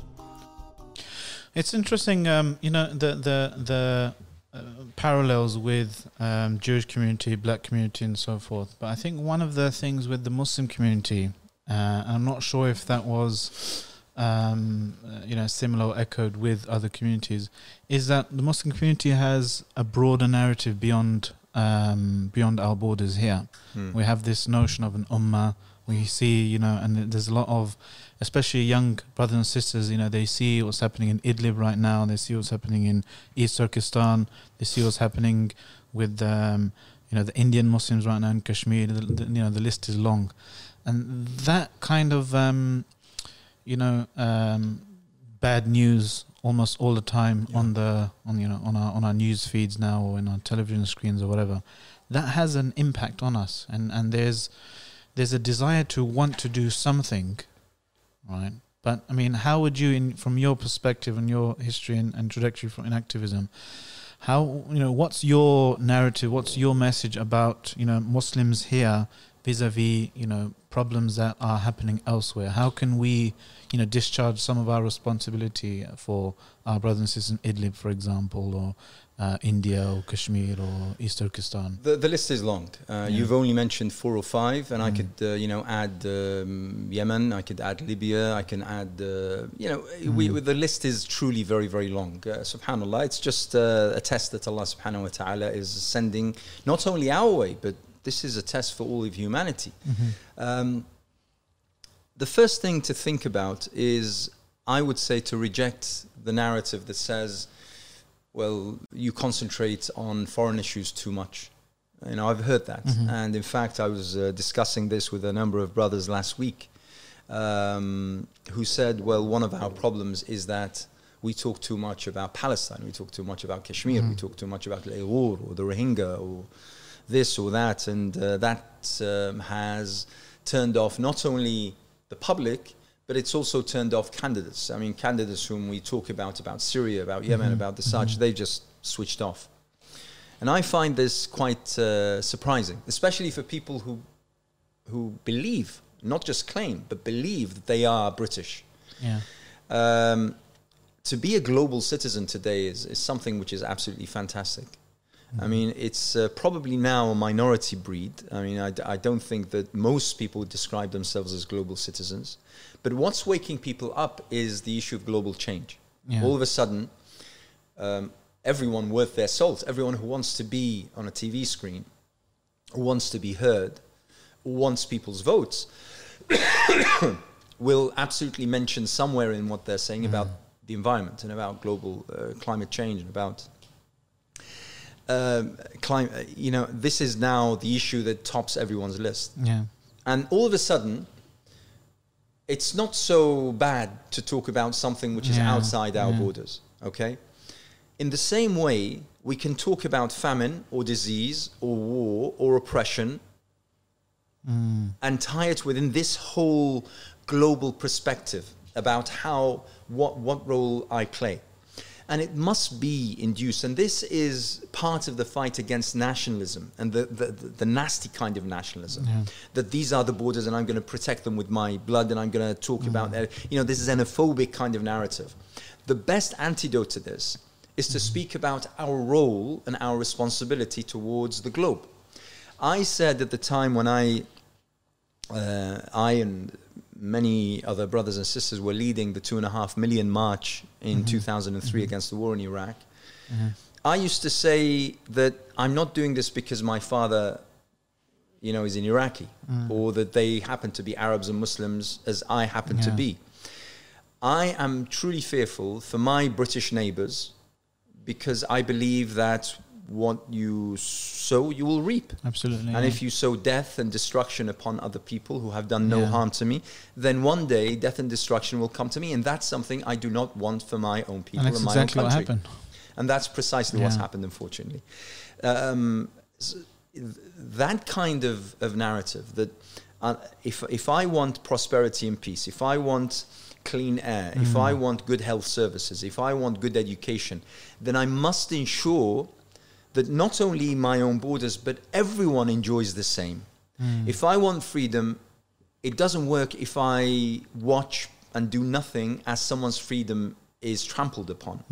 B: It's interesting, um, you know, the the the uh, parallels with um, Jewish community, Black community, and so forth. But I think one of the things with the Muslim community, uh, I'm not sure if that was, um, uh, you know, similar or echoed with other communities, is that the Muslim community has a broader narrative beyond um, beyond our borders here.
A: Hmm.
B: We have this notion of an ummah. We see, you know, and there's a lot of, especially young brothers and sisters, you know, they see what's happening in Idlib right now. They see what's happening in East Turkestan. They see what's happening with, um, you know, the Indian Muslims right now in Kashmir. The, the, you know, the list is long, and that kind of, um, you know, um, bad news almost all the time
A: Yeah.
B: on the on you know on our on our news feeds now or in our television screens or whatever. That has an impact on us. And and there's there's a desire to want to do something right? But i mean how would you in from your perspective and your history and, and trajectory in activism how you know what's your narrative? What's your message about you know muslims here vis-a-vis you know problems that are happening elsewhere how can we you know discharge some of our responsibility for our brothers and sisters in idlib for example or uh, india or kashmir or east turkestan
A: The, the list is long. Uh,
B: Yeah.
A: You've only mentioned four or five, and I
B: Mm.
A: could, uh, you know, add um, Yemen. I could add Libya. I can add, uh, you know, we,
B: Mm.
A: the list is truly very, very long. Uh, Subhanallah, it's just uh, a test that Allah Subhanahu wa Taala is sending not only our way, but this is a test for all of humanity. Um, the first thing to think about is, I would say, to reject the narrative that says, well, you concentrate on foreign issues too much. You know, I've heard that.
B: Mhm.
A: And in fact, I was uh, discussing this with a number of brothers last week um, who said, well, one of our problems is that we talk too much about Palestine, we talk too much about Kashmir, we
B: Mhm.
A: talk too much about Uyghur or the Rohingya or this or that. And uh, that um, has turned off not only the public, but it's also turned off candidates. I mean, candidates whom we talk about, about Syria, about Yemen,
B: Mhm.
A: about the such,
B: Mhm.
A: they just switched off. And I find this quite uh, surprising, especially for people who, who believe, not just claim, but believe that they are British.
B: yeah
A: Um, to be a global citizen today is, is something which is absolutely fantastic. I mean, it's uh, probably now a minority breed. I mean, I, d- I don't think that most people would describe themselves as global citizens. But what's waking people up is the issue of global change.
B: yeah
A: All of a sudden, um, everyone worth their salt, everyone who wants to be on a TV screen, who wants to be heard, who wants people's votes, will absolutely mention somewhere in what they're saying about the environment and about global uh, climate change and about um, climate. You know, this is now the issue that tops everyone's list.
B: yeah
A: And all of a sudden, it's not so bad to talk about something which is outside our
B: yeah.
A: borders, okay? In the same way, we can talk about famine or disease or war or oppression
B: mm.
A: and tie it within this whole global perspective about how what what role I play. And it must be induced, and this is part of the fight against nationalism and the, the, the, nasty kind of nationalism.
B: Yeah.
A: That these are the borders and I'm going to protect them with my blood and I'm going to talk about that. You know, this is xenophobic kind of narrative. The best antidote to this is to speak about our role and our responsibility towards the globe. I said at the time when I uh, I and many other brothers and sisters were leading the two and a half million march in mm-hmm. 2003 mm-hmm. against the war in Iraq. Mm-hmm. I used to say that I'm not doing this because my father, you know, is an Iraqi, mm. or that they happen to be Arabs and Muslims as I happen to be. I am truly fearful for my British neighbors because I believe that what you sow, you will reap.
B: absolutely
A: And
B: yeah.
A: if you sow death and destruction upon other people who have done no
B: Yeah.
A: harm to me, then one day death and destruction will come to me, and that's something I do not want for my own people
B: and
A: and, my
B: exactly
A: own
B: what
A: country.
B: happened
A: And that's precisely what's happened, unfortunately. Um, s- that kind of, of narrative that uh, if, if I want prosperity and peace, if I want clean air, if I want good health services, if I want good education, then I must ensure that not only my own borders, but everyone enjoys the same. If I want freedom, it doesn't work if I watch and do nothing as someone's freedom is trampled upon.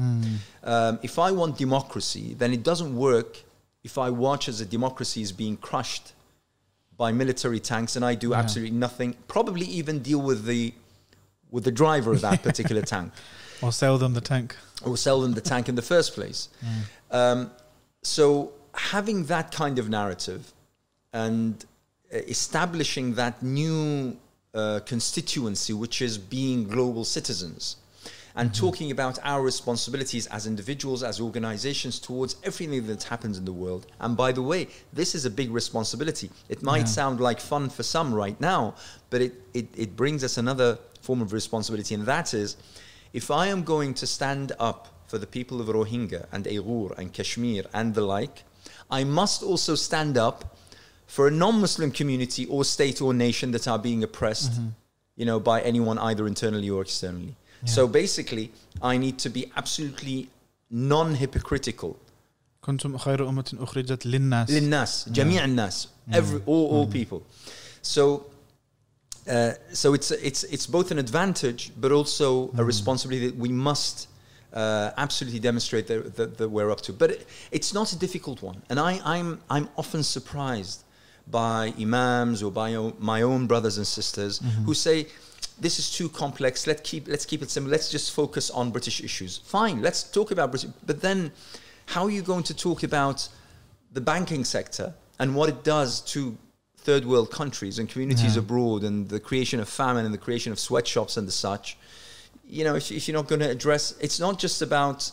A: Um, if I want democracy, then it doesn't work if I watch as a democracy is being crushed by military tanks and I do absolutely nothing, probably even deal with the with the driver of that particular tank
B: Or sell them the tank.
A: or sell them the tank in the first place. Um, so having that kind of narrative and uh, establishing that new uh, constituency, which is being global citizens, and talking about our responsibilities as individuals, as organizations, towards everything that happens in the world. And by the way, this is a big responsibility. It might
B: Yeah.
A: sound like fun for some right now, but it, it, it brings us another form of responsibility, and that is if I am going to stand up for the people of Rohingya and Uyghur and Kashmir and the like, I must also stand up for a non-Muslim community or state or nation that are being oppressed, you know, by anyone either internally or externally. So basically, I need to be absolutely non-hypocritical.
B: كنتم خير أمة أخرجت للناس.
A: للناس جميع الناس every all, all people so uh, so it's it's it's both an advantage but also a responsibility that we must uh, absolutely demonstrate that, that, that we're up to. But it, it's not a difficult one. And I, I'm I'm often surprised by imams or by o- my own brothers and sisters who say this is too complex. Let's keep let's keep it simple. Let's just focus on British issues. Fine let's talk about British but then how are you going to talk about the banking sector and what it does to third world countries and communities
B: Yeah.
A: abroad and the creation of famine and the creation of sweatshops and the such you know if, if you're not going to address it's not just about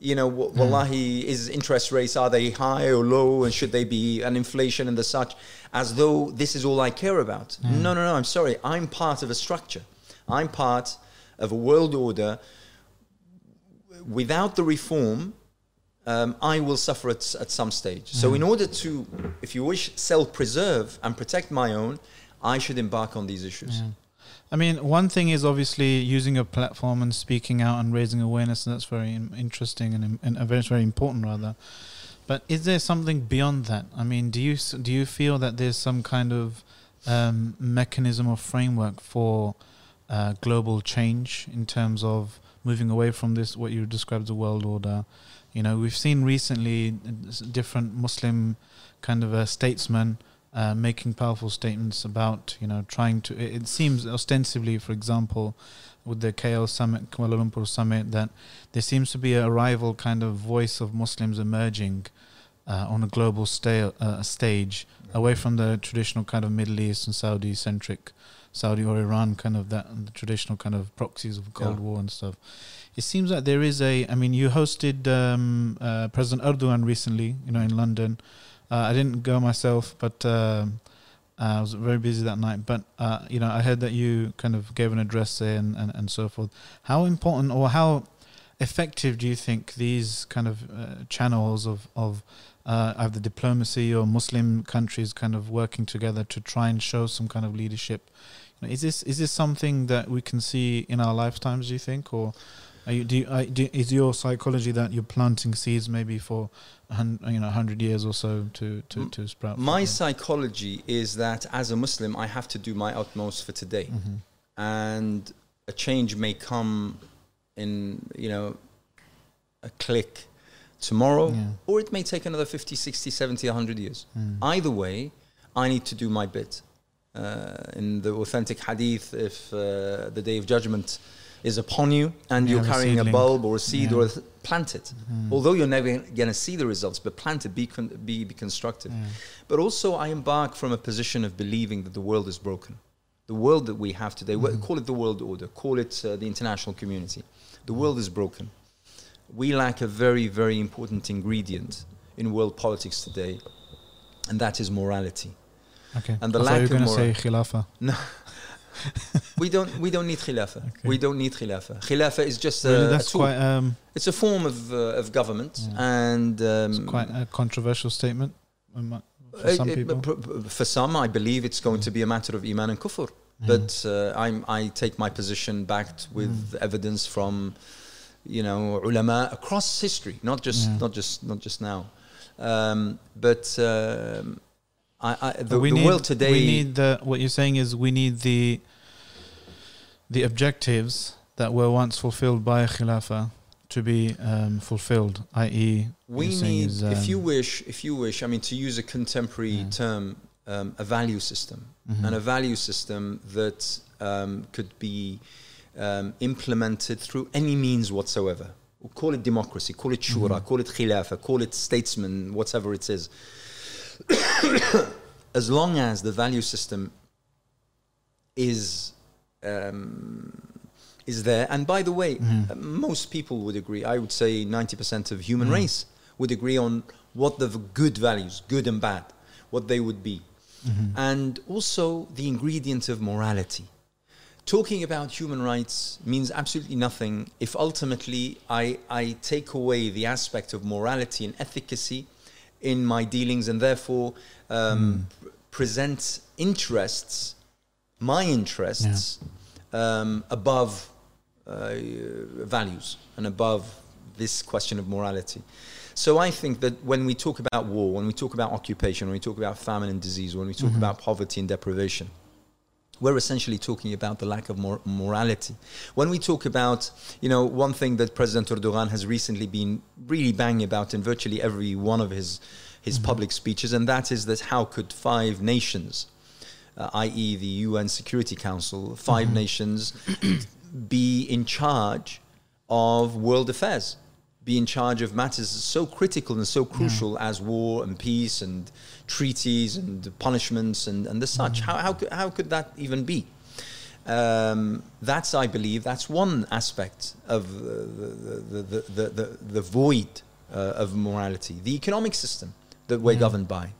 A: you know wa- hmm. wallahi is interest rates are they high or low and should they be and inflation and the such as though this is all i care about hmm. no no no i'm sorry i'm part of a structure i'm part of a world order without the reform um, I will suffer at, at some stage. So, hmm. in order to, if you wish, self preserve and protect my own, I should embark on these issues.
B: Yeah. I mean, one thing is obviously using a platform and speaking out and raising awareness, and that's very interesting and, and very, very important, rather. But is there something beyond that? I mean, do you do you feel that there's some kind of um, mechanism or framework for uh, global change in terms of moving away from this what you described as a world order? You know, we've seen recently uh, different Muslim kind of uh, statesmen uh, making powerful statements about, you know, trying to. It, it seems ostensibly, for example, with the KL summit, Kuala Lumpur summit, that there seems to be a rival kind of voice of Muslims emerging uh, on a global sta- uh, stage, away from the traditional kind of Middle East and Saudi centric, Saudi or Iran kind of that, the traditional kind of proxies of Cold
A: Yeah.
B: War and stuff. It seems that there is a. I mean, you hosted um, uh, President Erdogan recently, you know, in London. Uh, I didn't go myself, but um, I was very busy that night. But uh, you know, I heard that you kind of gave an address there and, and, and so forth. How important or how effective do you think these kind of uh, channels of of uh, either diplomacy or Muslim countries kind of working together to try and show some kind of leadership? You know, is this is this something that we can see in our lifetimes? Do you think, or you, do, you, do is your psychology that you're planting seeds maybe for you know hundred years or so to to, to sprout?
A: My psychology is that as a Muslim, I have to do my utmost for today.
B: hmm
A: And a change may come in, you know, a click tomorrow,
B: Yeah.
A: or it may take another 50, 60, 70, 100 years.
B: Mm.
A: Either way, I need to do my bit. Uh, in the authentic hadith, if uh, the day of judgment is upon you and
B: You
A: you're
B: have a
A: carrying a bulb or a seed
B: Yeah.
A: or a th- plant it.
B: Mm.
A: Although you're never going to see the results, but plant it, be, con- be, be constructive.
B: Yeah.
A: But also, I embark from a position of believing that the world is broken. The world that we have today,
B: Mhm.
A: call it the world order, call it uh, the international community. The world is broken. We lack a very, very important ingredient in world politics today, and that is morality.
B: Okay.
A: And the
B: I
A: lack of
B: going to say
A: moral-
B: khilafa.
A: we don't we don't need khilafah.
B: Okay.
A: We don't need khilafah. Khilafah is just a,
B: really,
A: a
B: that's
A: tool.
B: quite um,
A: it's a form of uh, of government,
B: Yeah.
A: and um,
B: it's quite a controversial statement for
A: uh,
B: some
A: it-
B: people.
A: for some, I believe it's going to be a matter of iman and kufr. But uh, I'm, I take my position backed with
B: Mm.
A: evidence from, you know, ulama across history, not just
B: Yeah.
A: not just not just now. Um, but um, I, I, the,
B: we
A: the
B: need,
A: world today.
B: We need the. What you're saying is we need the. The objectives that were once fulfilled by Khilafah to be um, fulfilled, i.e.,
A: we need,
B: is,
A: if you
B: um,
A: wish, if you wish, I mean, to use a contemporary
B: Yeah.
A: term, um, a value system,
B: Mhm.
A: and a value system that um, could be um, implemented through any means whatsoever. Call it democracy, call it shura,
B: Mhm.
A: call it khilafah, call it statesman, whatever it is. as long as the value system is um, is there, and by the way, uh, most people would agree. I would say ninety percent of human
B: Mhm.
A: race would agree on what the good values, good and bad, what they would be
B: Mhm.
A: and also the ingredient of morality. Talking about human rights means absolutely nothing if ultimately I, I take away the aspect of morality and efficacy in my dealings and therefore um, present interests, my interests, um, above uh, values and above this question of morality. So I think that when we talk about war, when we talk about occupation, when we talk about famine and disease, when we talk
B: Mhm.
A: about poverty and deprivation, we're essentially talking about the lack of mor- morality. When we talk about, you know, one thing that President Erdogan has recently been really banging about in virtually every one of his his public speeches, and that is that how could five nations, uh, i.e., the UN Security Council, 5 nations, be in charge of world affairs, be in charge of matters so critical and so crucial as war and peace and treaties and punishments and, and the such. How, how, could, how could that even be? Um, that's, I believe, that's one aspect of the, the, the, the, the, the void uh, of morality. The economic system that we're
B: Yeah.
A: governed by.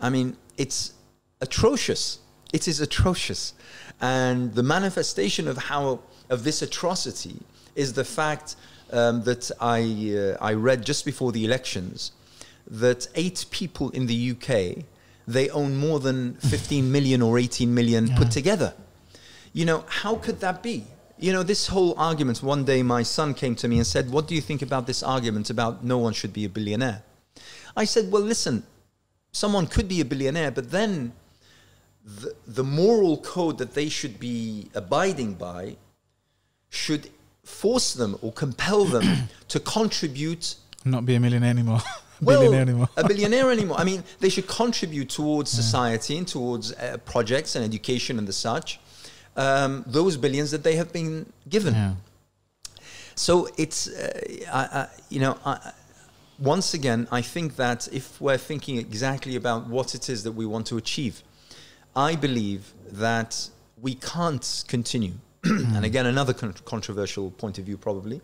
A: I mean, it's atrocious. It is atrocious. And the manifestation of how of this atrocity is the fact um, that I, uh, I read just before the elections that eight people in the UK they own more than 15 million or 18 million
B: Yeah.
A: put together. You know, how could that be? You know, this whole argument. One day, my son came to me and said, "What do you think about this argument about no one should be a billionaire?" I said, "Well, listen, someone could be a billionaire, but then the, the moral code that they should be abiding by should force them or compel them to contribute
B: not be a millionaire anymore,
A: well,
B: billionaire anymore.
A: a billionaire anymore. I mean, they should contribute towards society and towards uh, projects and education and the such. Um, those billions that they have been given.
B: Yeah.
A: So it's, uh, I, I, you know, I- once again, I think that if we're thinking exactly about what it is that we want to achieve, I believe that we can't continue. and again, another con- controversial point of view, probably.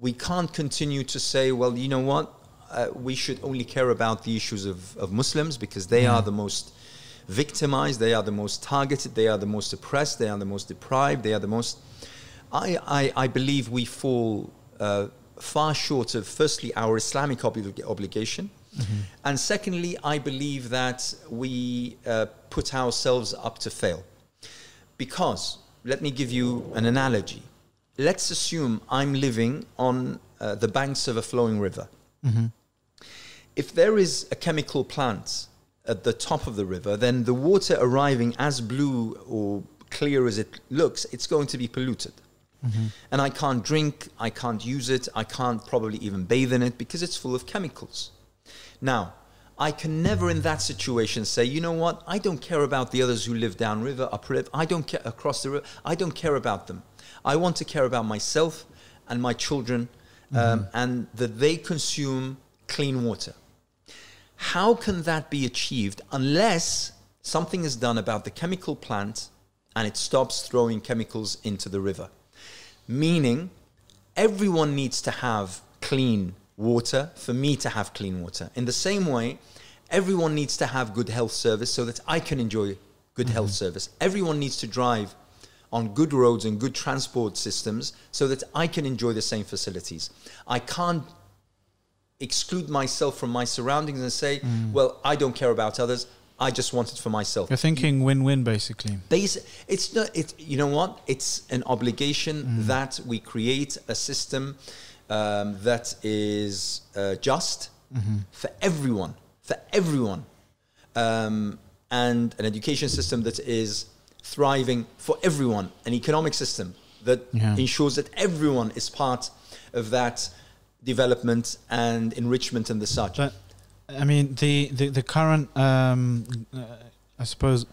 A: We can't continue to say, well, you know what? Uh, we should only care about the issues of, of Muslims because they
B: Yeah.
A: are the most victimized, they are the most targeted, they are the most oppressed, they are the most deprived, they are the most. I, I, I believe we fall uh, far short of, firstly, our Islamic obli- obligation. And secondly, I believe that we uh, put ourselves up to fail. Because, let me give you an analogy. Let's assume I'm living on uh, the banks of a flowing river.
B: hmm
A: If there is a chemical plant at the top of the river, then the water arriving as blue or clear as it looks, it's going to be polluted.
B: hmm
A: And I can't drink, I can't use it, I can't probably even bathe in it because it's full of chemicals. Now, I can never in that situation say, you know what, I don't care about the others who live downriver, upriver, I don't care across the river, I don't care about them. I want to care about myself and my children um, and that they consume clean water. How can that be achieved unless something is done about the chemical plant and it stops throwing chemicals into the river? Meaning, everyone needs to have clean water for me to have clean water. In the same way, everyone needs to have good health service so that I can enjoy good health service. Everyone needs to drive on good roads and good transport systems so that I can enjoy the same facilities. I can't exclude myself from my surroundings and say, well, I don't care about others. I just want it for myself.
B: You're thinking win-win, basically.
A: Basi- it's not it's you know what it's an obligation that we create a system um, that is uh, just for everyone for everyone um, and an education system that is thriving for everyone an economic system that
B: Yeah.
A: ensures that everyone is part of that development and enrichment and the such
B: But I mean, the the, the current, um, uh, I suppose,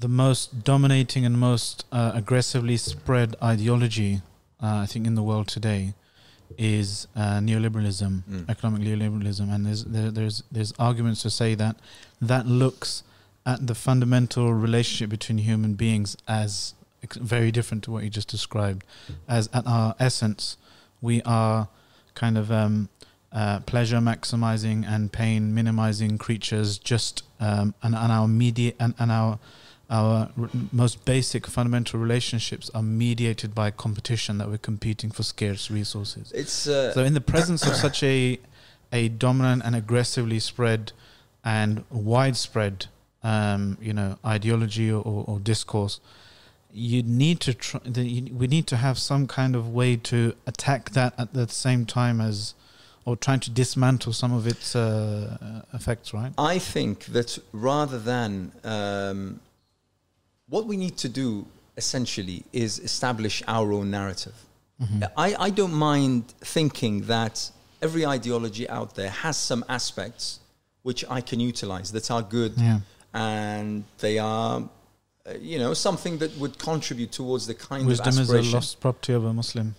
B: the most dominating and most uh, aggressively spread ideology, uh, I think, in the world today, is uh, neoliberalism,
A: Mm.
B: economic neoliberalism, and there's there, there's there's arguments to say that that looks at the fundamental relationship between human beings as very different to what you just described, as at our essence, we are kind of um, uh, pleasure maximizing and pain minimizing creatures just um, and, and our media and, and our our r- most basic fundamental relationships are mediated by competition that we're competing for scarce resources.
A: It's uh,
B: so in the presence of such a a dominant and aggressively spread and widespread um, you know ideology or, or, or discourse you need to try the, you, we need to have some kind of way to attack that at the same time as or trying to dismantle some of its uh, effects right?
A: I think that rather than um, what we need to do essentially is establish our own narrative.
B: Mm-hmm.
A: I, I don't mind thinking that every ideology out there has some aspects which I can utilize that are good
B: yeah
A: and they are, uh, you know, something that would contribute towards the kind
B: wisdom
A: of
B: is a lost property of a muslim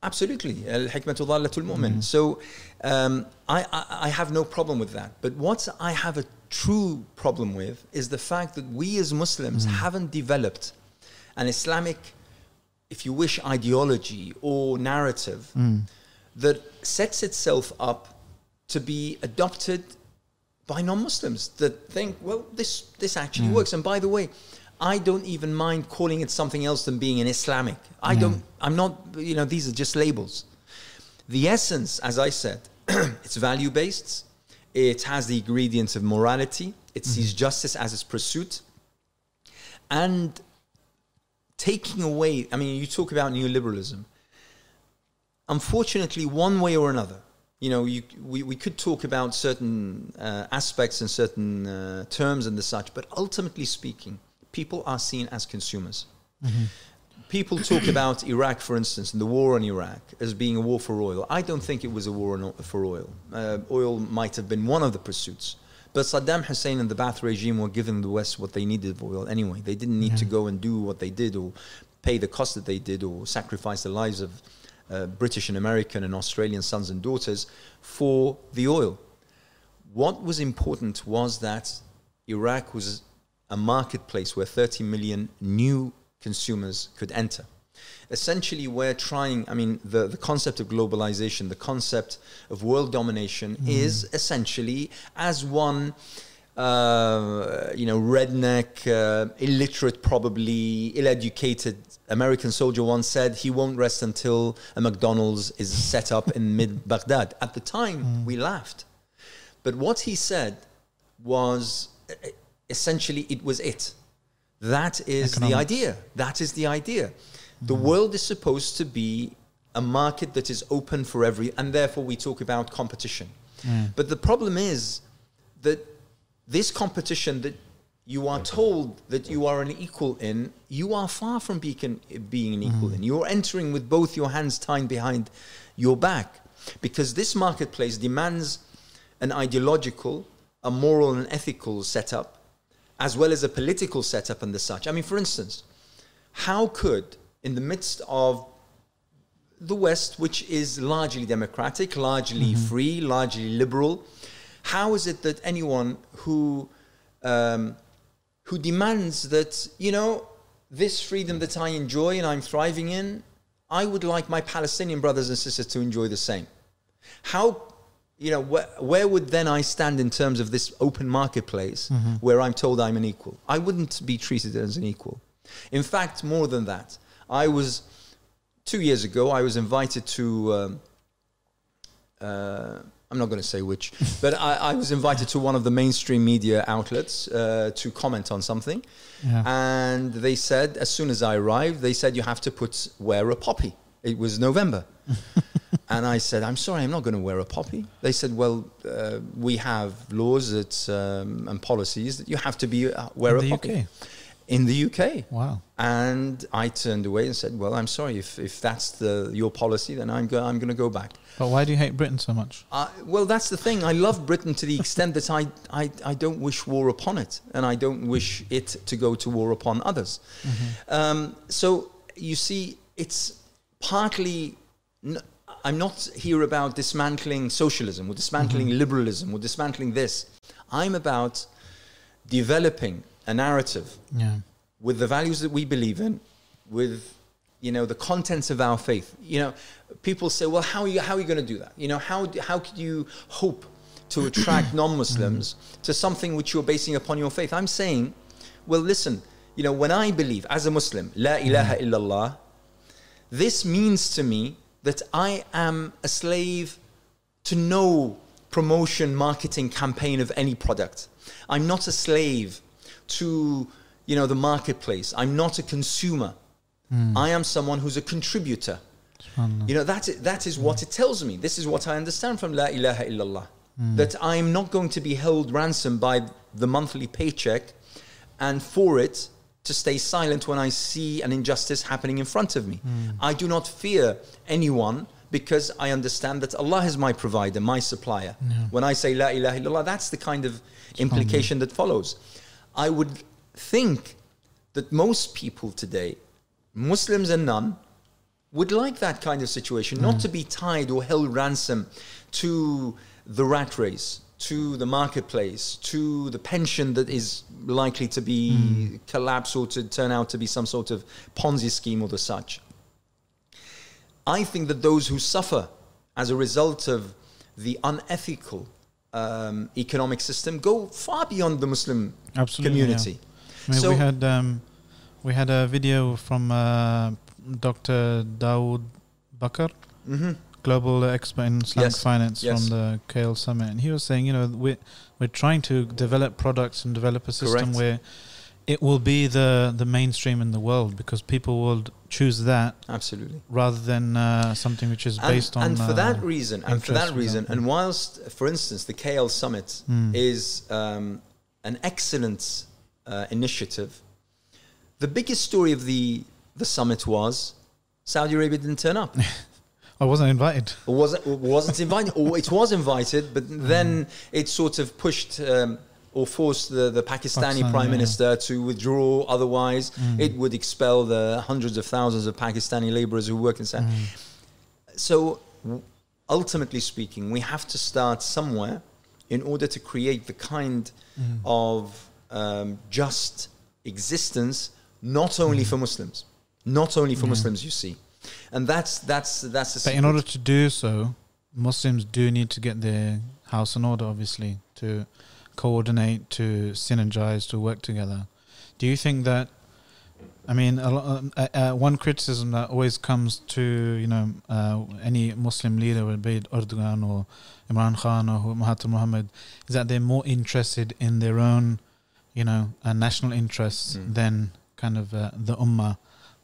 A: Absolutely. Al-hikmatu dhalatul mu'min.
B: Mhm.
A: So um, I, I, I have no problem with that. But what I have a true problem with is the fact that we as Muslims hmm. haven't developed an Islamic, if you wish, ideology or narrative hmm. that sets itself up to be adopted by non-Muslims that think, well, this this actually hmm. works. And by the way, I don't even mind calling it something else than being an Islamic. I don't. I'm not. You know, these are just labels. The essence, as I said, it's value based. It has the ingredients of morality. It sees justice as its pursuit, and taking away. I mean, you talk about neoliberalism. Unfortunately, one way or another, you know, you, we, we could talk about certain uh, aspects and certain uh, terms and the such, but ultimately speaking, people are seen as consumers. People talk about Iraq, for instance, and the war on Iraq as being a war for oil. I don't think it was a war for oil. Uh, oil might have been one of the pursuits. But Saddam Hussein and the Ba'ath regime were giving the West what they needed of oil anyway. They didn't need to go and do what they did or pay the cost that they did or sacrifice the lives of uh, British and American and Australian sons and daughters for the oil. What was important was that Iraq was a marketplace where 30 million new consumers could enter. Essentially, we're trying, I mean, the, the concept of globalization, the concept of world domination is essentially as one, uh, you know, redneck, uh, illiterate, probably ill educated American soldier once said he won't rest until a McDonald's is set up in mid Baghdad. At the time, we laughed. But what he said was essentially it was it. That is the idea. That is the idea. The mm-hmm. world is supposed to be a market that is open for every, and therefore we talk about competition. Mm. But the problem is that this competition that you are told that you are an equal in, you are far from being, being an equal mm-hmm. in. You're entering with both your hands tied behind your back because this marketplace demands an ideological, a moral and ethical setup, as well as a political setup and the such. I mean, for instance, how could, in the midst of the West, which is largely democratic, largely free, largely liberal, how is it that anyone who um, who demands that you know this freedom that I enjoy and I'm thriving in, I would like my Palestinian brothers and sisters to enjoy the same? How you know, where, where would then I stand in terms of this open marketplace
B: Mm-hmm.
A: where I'm told I'm an equal? I wouldn't be treated as an equal. In fact, more than that, I was two years ago. I was invited to. Um, uh, I'm not going to say which, but I, I was invited to one of the mainstream media outlets uh, to comment on something,
B: Yeah.
A: and they said as soon as I arrived, they said you have to put wear a poppy. It was November, and I said, I'm sorry, I'm not going to wear a poppy. They said, well, uh, we have laws that um, and policies that you have to be uh, wear
B: In
A: a
B: the
A: poppy
B: UK?
A: in the UK.
B: Wow.
A: And I turned away and said, "Well, I'm sorry if, if that's the your policy, then I'm go, I'm going to go back."
B: But why do you hate Britain so much?
A: Uh, well, that's the thing. I love Britain to the extent that I, I, I don't wish war upon it, and I don't wish it to go to war upon others. Um, so you see, it's partly. N- I'm not here about dismantling socialism or dismantling mm-hmm. liberalism or dismantling this. I'm about developing a narrative
B: Yeah.
A: with the values that we believe in, with you know the contents of our faith. You know, people say, "Well, how are you how are you going to do that? You know, how how could you hope to attract non-Muslims mm-hmm. to something which you're basing upon your faith?" I'm saying, well, listen. You know, when I believe as a Muslim, La ilaha mm-hmm. illallah, this means to me that I am a slave to no promotion marketing campaign of any product. I'm not a slave to you know the marketplace. I'm not a consumer. Hmm. I am someone who's a contributor. You know that that is what it tells me. This is what I understand from La ilaha illallah. Hmm. That I'm not going to be held ransom by the monthly paycheck, and for it to stay silent when I see an injustice happening in front of me. Hmm. I do not fear anyone because I understand that Allah is my provider, my supplier. When I say La ilaha illallah, that's the kind of implication that follows. I would think that most people today, Muslims and none, would like that kind of situation, not hmm. to be tied or held ransom to the rat race, to the marketplace, to the pension that is likely to be collapse or to turn out to be some sort of Ponzi scheme or the such. I think that those who suffer as a result of the unethical um, economic system go far beyond the Muslim
B: Absolutely.
A: community.
B: I mean,
A: So-
B: we had um, we had a video from uh, Dr. Daud Bakar,
A: hmm
B: global expert in Islamic
A: Yes,
B: finance
A: yes.
B: from the KL Summit, and he was saying, you know, we're we're trying to develop products and develop a system
A: Correct.
B: where it will be the the mainstream in the world because people will choose that
A: Absolutely.
B: rather than uh, something which is
A: And,
B: based on.
A: and for that
B: uh,
A: reason, and for that reason, and whilst, for instance, the KL Summit
B: Mm.
A: is um, an excellent uh, initiative, the biggest story of the the summit was Saudi Arabia didn't turn up.
B: I wasn't invited.
A: Or wasn't wasn't invited, or it was invited, but then it sort of pushed um, or forced the, the Pakistani
B: Pakistan,
A: prime
B: yeah.
A: minister to withdraw. Otherwise,
B: Mm.
A: it would expel the hundreds of thousands of Pakistani laborers who work in Saudi.
B: Mm.
A: So, ultimately speaking, we have to start somewhere in order to create the kind
B: Mm.
A: of um, just existence, not only
B: Mm.
A: for Muslims, not only for Muslims. You see, and that's that's that's the.
B: But in order to do so, Muslims do need to get their house in order, obviously, to coordinate, to synergize, to work together. Do you think that? I mean, a, lo- uh, uh, one criticism that always comes to you know uh, any Muslim leader, be it Erdogan or Imran Khan or Mahathir Mohamad, is that they're more interested in their own, you know, uh, national interests
A: Mm.
B: than kind of uh, the ummah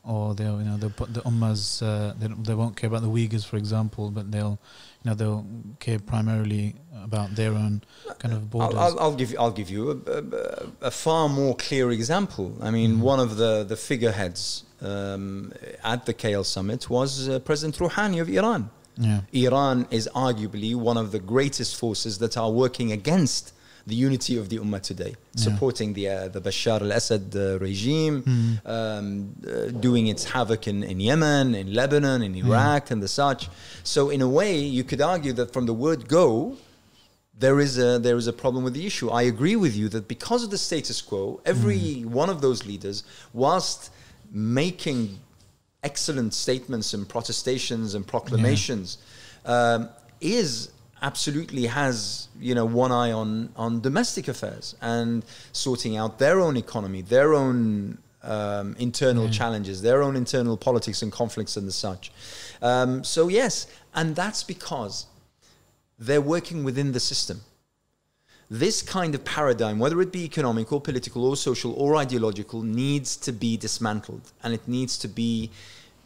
B: or they'll you know they'll put the ummahs uh, they, they won't care about the Uyghurs for example but they'll you know they'll care primarily about their own kind of borders
A: I'll, I'll, I'll give you, I'll give you a, a, a far more clear example. I mean,
B: Mhm.
A: one of the, the figureheads um, at the KL summit was uh, President Rouhani of Iran.
B: yeah
A: Iran is arguably one of the greatest forces that are working against the unity of the Ummah today,
B: Yeah.
A: supporting the uh, the Bashar al-Assad uh, regime,
B: Mm.
A: um, uh, doing its havoc in, in Yemen, in Lebanon, in Iraq, and the such. So, in a way, you could argue that from the word go, there is a there is a problem with the issue. I agree with you that because of the status quo, every one of those leaders, whilst making excellent statements and protestations and proclamations, um, is absolutely has you know one eye on on domestic affairs and sorting out their own economy, their own um, internal challenges, their own internal politics and conflicts and the such. Um, so yes, and that's because they're working within the system. This kind of paradigm, whether it be economic or political or social or ideological, needs to be dismantled and it needs to be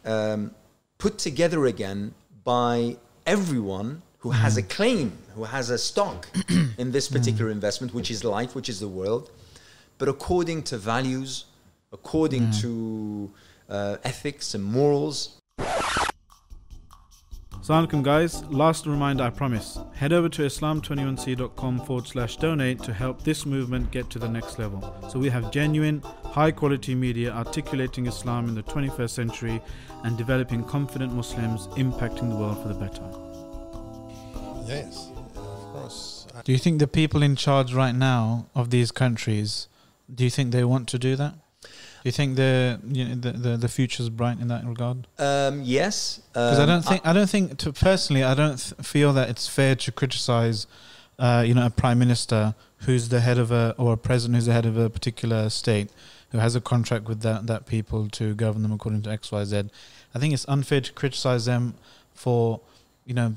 A: um, put together again by everyone who has a mm. claim, who has a stock in this mm. particular investment, which is life, which is the world, but according to values, according mm. to uh, ethics and morals.
C: Assalamu alaikum guys, last reminder I promise. Head over to islam21c.com forward slash donate to help this movement get to the next level. So we have genuine, high quality media articulating Islam in the 21st century and developing confident Muslims impacting the world for the better.
D: Yes, of course.
B: Do you think the people in charge right now of these countries, do you think they want to do that? Do you think the you know, the, the the future's bright in that regard?
A: Um, yes,
B: Because I
A: um,
B: don't think I don't think to personally I don't th- feel that it's fair to criticize, uh, you know, a prime minister who's the head of a or a president who's the head of a particular state who has a contract with that that people to govern them according to X Y Z. I think it's unfair to criticize them for you know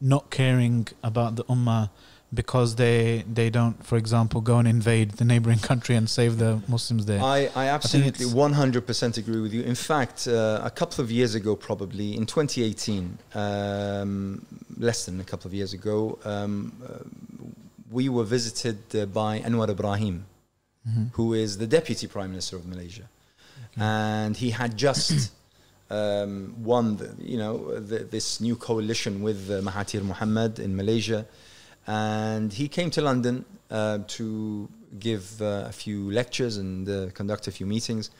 B: not caring about the ummah because they they don't, for example, go and invade the neighboring country and save the Muslims there.
A: I, I absolutely
B: it's-
A: 100% agree with you. In fact, uh, a couple of years ago, probably in 2018, um, less than a couple of years ago, um, uh, we were visited uh, by Anwar Ibrahim,
B: Mhm.
A: who is the deputy prime minister of Malaysia, and he had just um, won, the, you know, the, this new coalition with uh, Mahathir Mohamad in Malaysia, and he came to London uh, to give uh, a few lectures and uh, conduct a few meetings.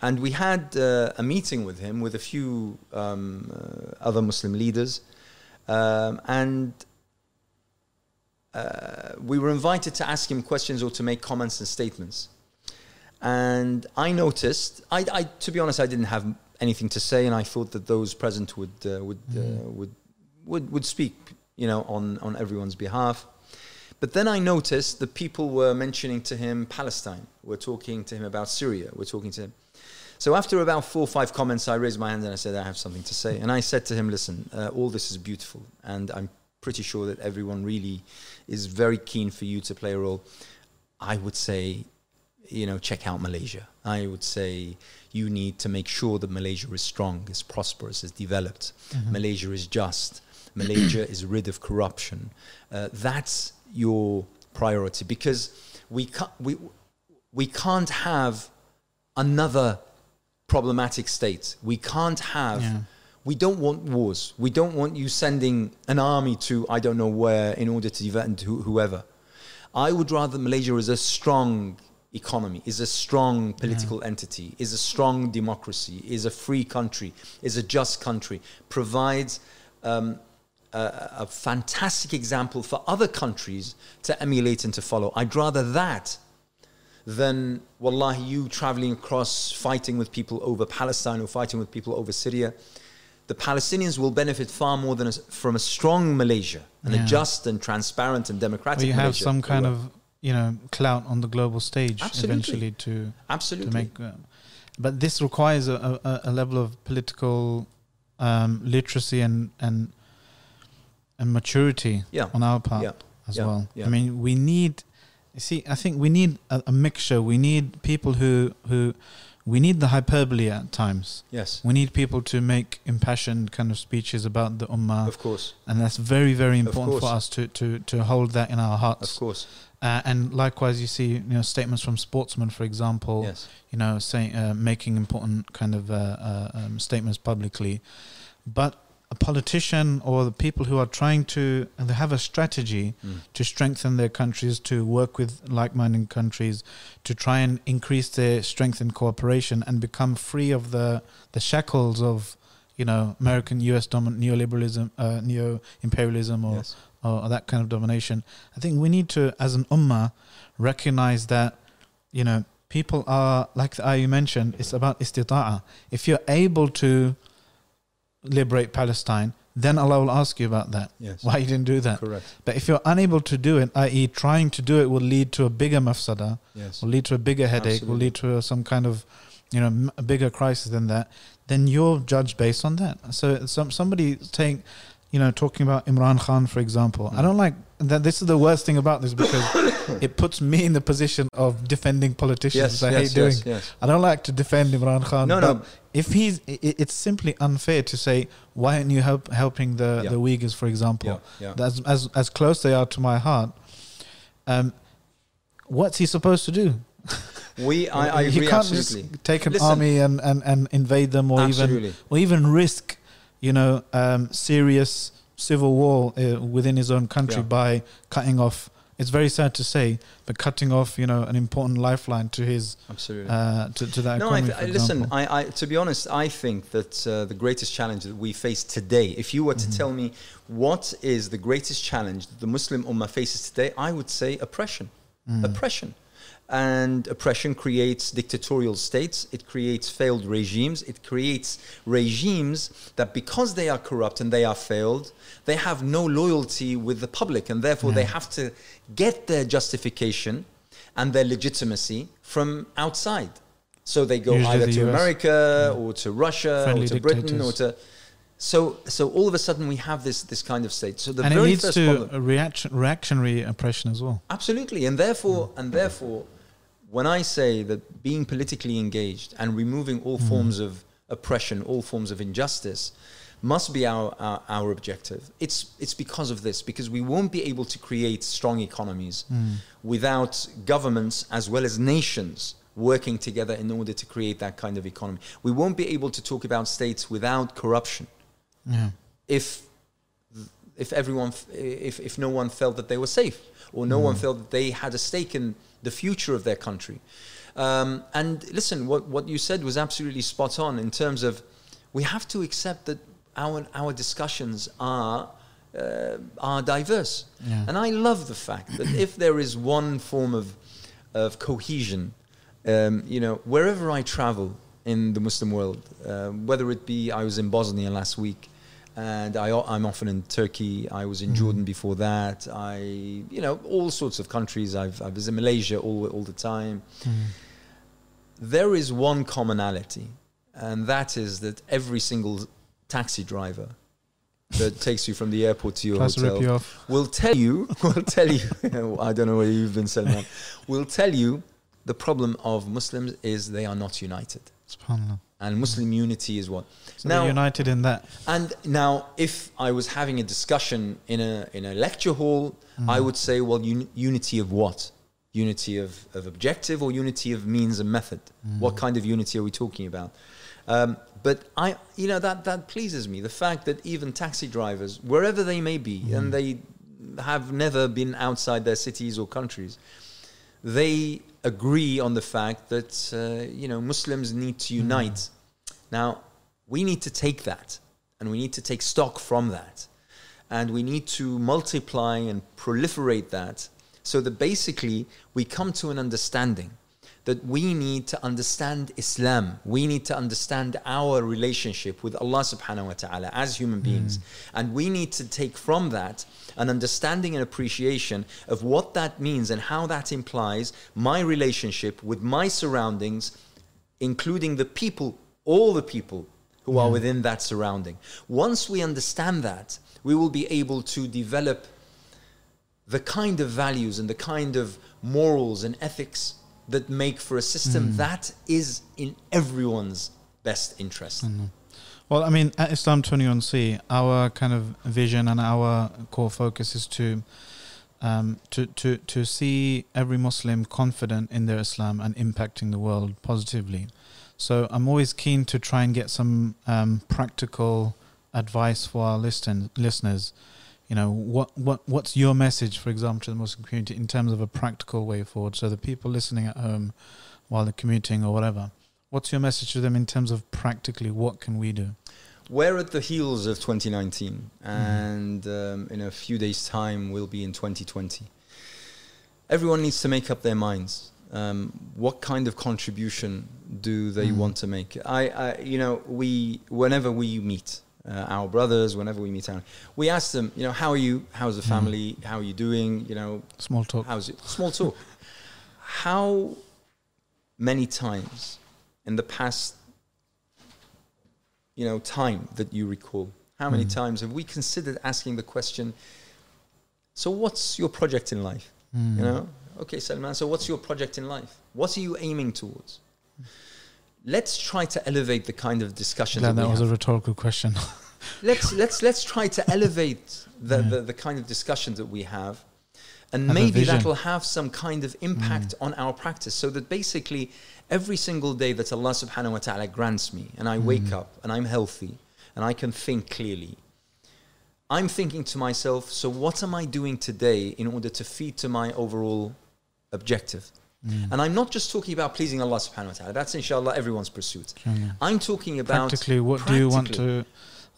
A: And we had uh, a meeting with him with a few um, uh, other Muslim leaders, um, and uh, we were invited to ask him questions or to make comments and statements. And I noticed, I, I, to be honest, I didn't have anything to say, and I thought that those present would uh, would uh, would would would speak, you know, on on everyone's behalf. But then I noticed that people were mentioning to him Palestine. We're talking to him about Syria. We're talking to him. So after about four or five comments, I raised my hand and I said, I have something to say. And I said to him, listen, uh, all this is beautiful. And I'm pretty sure that everyone really is very keen for you to play a role. I would say, you know, check out Malaysia. I would say you need to make sure that Malaysia is strong, is prosperous, is developed. Malaysia is just. Malaysia is rid of corruption. Uh, that's your priority because we can't, we, we can't have another problematic state. We can't have.
B: Yeah.
A: We don't want wars. We don't want you sending an army to I don't know where in order to defend who, whoever. I would rather Malaysia is a strong economy, is a strong political entity, is a strong democracy, is a free country, is a just country, provides um, a, a fantastic example for other countries to emulate and to follow. I'd rather that than wallahi you traveling across fighting with people over Palestine or fighting with people over Syria. The Palestinians will benefit far more than a, from a strong Malaysia and
B: Yeah.
A: a just and transparent and democratic
B: Where you have
A: Malaysia.
B: some kind of you know clout on the global stage
A: Absolutely.
B: eventually to
A: absolutely
B: to make. Uh, but this requires a, a, a level of political um, literacy and and and maturity
A: Yeah.
B: on our part
A: Yeah.
B: as
A: Yeah.
B: well. I mean, we need. You see, I think we need a, a mixture. We need people who who we need the hyperbole at times.
A: yes,
B: We need people to make impassioned kind of speeches about the ummah,
A: of course,
B: and that's very very important for us to to to hold that in our hearts.
A: of course,
B: Uh, and likewise, you see, you know, statements from sportsmen, for example,
A: yes,
B: you know, saying uh, making important kind of uh, uh, um, statements publicly, but a politician or the people who are trying to and they have a strategy
A: Mm.
B: to strengthen their countries, to work with like-minded countries, to try and increase their strength and cooperation and become free of the the shackles of, you know, American U.S. dominant neoliberalism, uh, neo-imperialism, or
A: yes.
B: Or that kind of domination. I think we need to, as an ummah, recognize that, you know, people are, like the ayah you mentioned, it's about istita'a. If you're able to liberate Palestine, then Allah will ask you about that.
A: Yes.
B: Why you didn't do that?
A: Correct.
B: But if you're unable to do it, i.e., trying to do it will lead to a bigger mafsada,
A: Yes.
B: will lead to a bigger headache,
A: Absolutely.
B: will lead to some kind of, you know, a bigger crisis than that. Then you're judged based on that. So some somebody saying, you know, talking about Imran Khan, for example. I
A: Mm.
B: don't like that. This is the worst thing about this because it puts me in the position of defending politicians.
A: Yes.
B: I
A: yes.
B: hate doing.
A: yes. Yes.
B: I don't like to defend Imran Khan.
A: No.
B: but
A: No.
B: if he's, it's simply unfair to say, why aren't you help, helping the
A: Yeah.
B: the Uyghurs, for example?
A: Yeah. Yeah.
B: That's as as close they are to my heart. Um, what's he supposed to do?
A: We. I, I
B: he
A: agree
B: can't
A: absolutely.
B: just take an
A: Listen.
B: army and, and, and invade them, or even or even risk, you know, um, serious civil war uh, within his own country
A: Yeah.
B: by cutting off. It's very sad to say, but cutting off, you know, an important lifeline to his
A: Absolutely.
B: uh, to, to that
A: no, I th- listen. I, I, to be honest, I think that uh, the greatest challenge that we face today, if you were to
B: Mhm.
A: tell me what is the greatest challenge that the Muslim Ummah faces today, I would say oppression.
B: Mm.
A: Oppression, and oppression creates dictatorial states. It creates failed regimes. It creates regimes that, because they are corrupt and they are failed, they have no loyalty with the public, and therefore they have to get their justification and their legitimacy from outside. So they go
B: Usually
A: either
B: the
A: to
B: US.
A: America or to Russia
B: Friendly
A: or to Britain or to. So, so all of a sudden we have this this kind of state. So the
B: and it leads
A: first
B: to
A: problem,
B: a reaction, reactionary oppression as well.
A: absolutely, and therefore, and therefore, when I say that being politically engaged and removing all
B: Mm.
A: forms of oppression, all forms of injustice, must be our, our our objective. It's it's because of this because we won't be able to create strong economies
B: Mm.
A: without governments as well as nations working together in order to create that kind of economy. We won't be able to talk about states without corruption
B: Yeah.
A: if if everyone if, if no one felt that they were safe or no one felt that they had a stake in the future of their country um, and listen what, what you said was absolutely spot on in terms of we have to accept that our our discussions are uh, are diverse
B: Yeah.
A: and I love the fact that if there is one form of of cohesion um, you know wherever I travel in the Muslim world um, whether it be I was in Bosnia last week and I, I'm often in Turkey. I was in
B: Mhm.
A: Jordan before that. I, you know, all sorts of countries. I've, I was in Malaysia all, all the time.
B: Mm.
A: There is one commonality, and that is that every single taxi driver that takes you from the airport to your
B: Plus
A: hotel
B: you
A: will tell you, will tell you, I don't know where you've been Salman, will tell you the problem of Muslims is they are not united.
B: SubhanAllah.
A: And Muslim unity is what?
B: So
A: Now-
B: united in that.
A: And now, if I was having a discussion in a in a lecture hall,
B: Mm.
A: I would say, well, un- unity of what? Unity of, of objective or unity of means and method?
B: Mm.
A: What kind of unity are we talking about? Um, but I, you know, that that pleases me. The fact that even taxi drivers, wherever they may be,
B: Mm.
A: and they have never been outside their cities or countries, they agree on the fact that uh, you know Muslims need to unite. Now we need to take that, and we need to take stock from that, and we need to multiply and proliferate that, so that basically we come to an understanding that we need to understand Islam. We need to understand our relationship with Allah subhanahu wa ta'ala as human beings. And we need to take from that an understanding and appreciation of what that means and how that implies my relationship with my surroundings, including the people, all the people who are within that surrounding. Once we understand that, we will be able to develop the kind of values and the kind of morals and ethics that make for a system hmm. that is in everyone's best interest.
B: Well, I mean, at Islam 21C, our kind of vision and our core focus is to um, to to to see every Muslim confident in their Islam and impacting the world positively. So I'm always keen to try and get some um, practical advice for our listen, listeners. You know, what what what's your message, for example, to the Muslim community in terms of a practical way forward? So the people listening at home while they're commuting or whatever, what's your message to them in terms of practically what can we do?
A: We're at the heels of 2019, and um, in a few days' time, we'll be in 2020. Everyone needs to make up their minds. Um, what kind of contribution do they
B: Mm.
A: want to make? I, I, you know, we whenever we meet, uh, our brothers, whenever we meet our, we ask them, you know, how are you? How's the
B: Mm.
A: family? How are you doing? You know,
B: Small talk.
A: how's it? Small talk. how many times in the past, you know, time that you recall, how many
B: Mm.
A: times have we considered asking the question, so what's your project in life?
B: Mm.
A: You know, okay, Salman. So, what's your project in life? What are you aiming towards? Let's try to elevate the kind of discussion
B: Glad
A: that,
B: that was
A: have.
B: a rhetorical question.
A: let's let's let's try to elevate the,
B: Yeah.
A: the, the kind of discussions that we have, and
B: Have
A: maybe that will have some kind of impact on our practice. So that basically, every single day that Allah Subhanahu wa Taala grants me, and I wake up and I'm healthy and I can think clearly, I'm thinking to myself, so what am I doing today in order to feed to my overall objective?
B: Mm.
A: And I'm not just talking about pleasing Allah subhanahu wa ta'ala. That's inshallah everyone's pursuit.
B: Mm.
A: I'm talking about
B: Practically, what do you want to?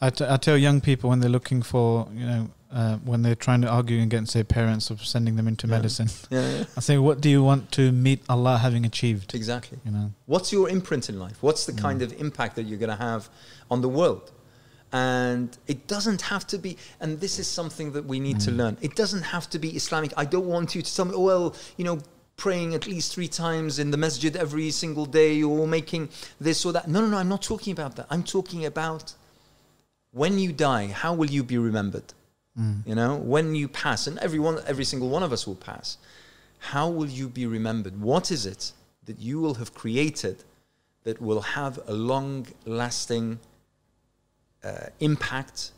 B: I, t- I tell young people when they're looking for, you know, uh, when they're trying to argue against their parents of sending them into
A: Yeah.
B: medicine,
A: Yeah, yeah,
B: I say, what do you want to meet Allah having achieved?
A: exactly.
B: You know,
A: What's your imprint in life? What's the
B: Mm.
A: kind of impact that you're going to have on the world? And it doesn't have to be, and this is something that we need to
B: Mm.
A: learn. It doesn't have to be Islamic. I don't want you to tell me, oh, well, you know, praying at least three times in the masjid every single day or making this or that. No, no, no, I'm not talking about that. I'm talking about when you die, how will you be remembered?
B: Mm.
A: You know, when you pass, and everyone, every single one of us will pass, how will you be remembered? What is it that you will have created that will have a long lasting uh, impact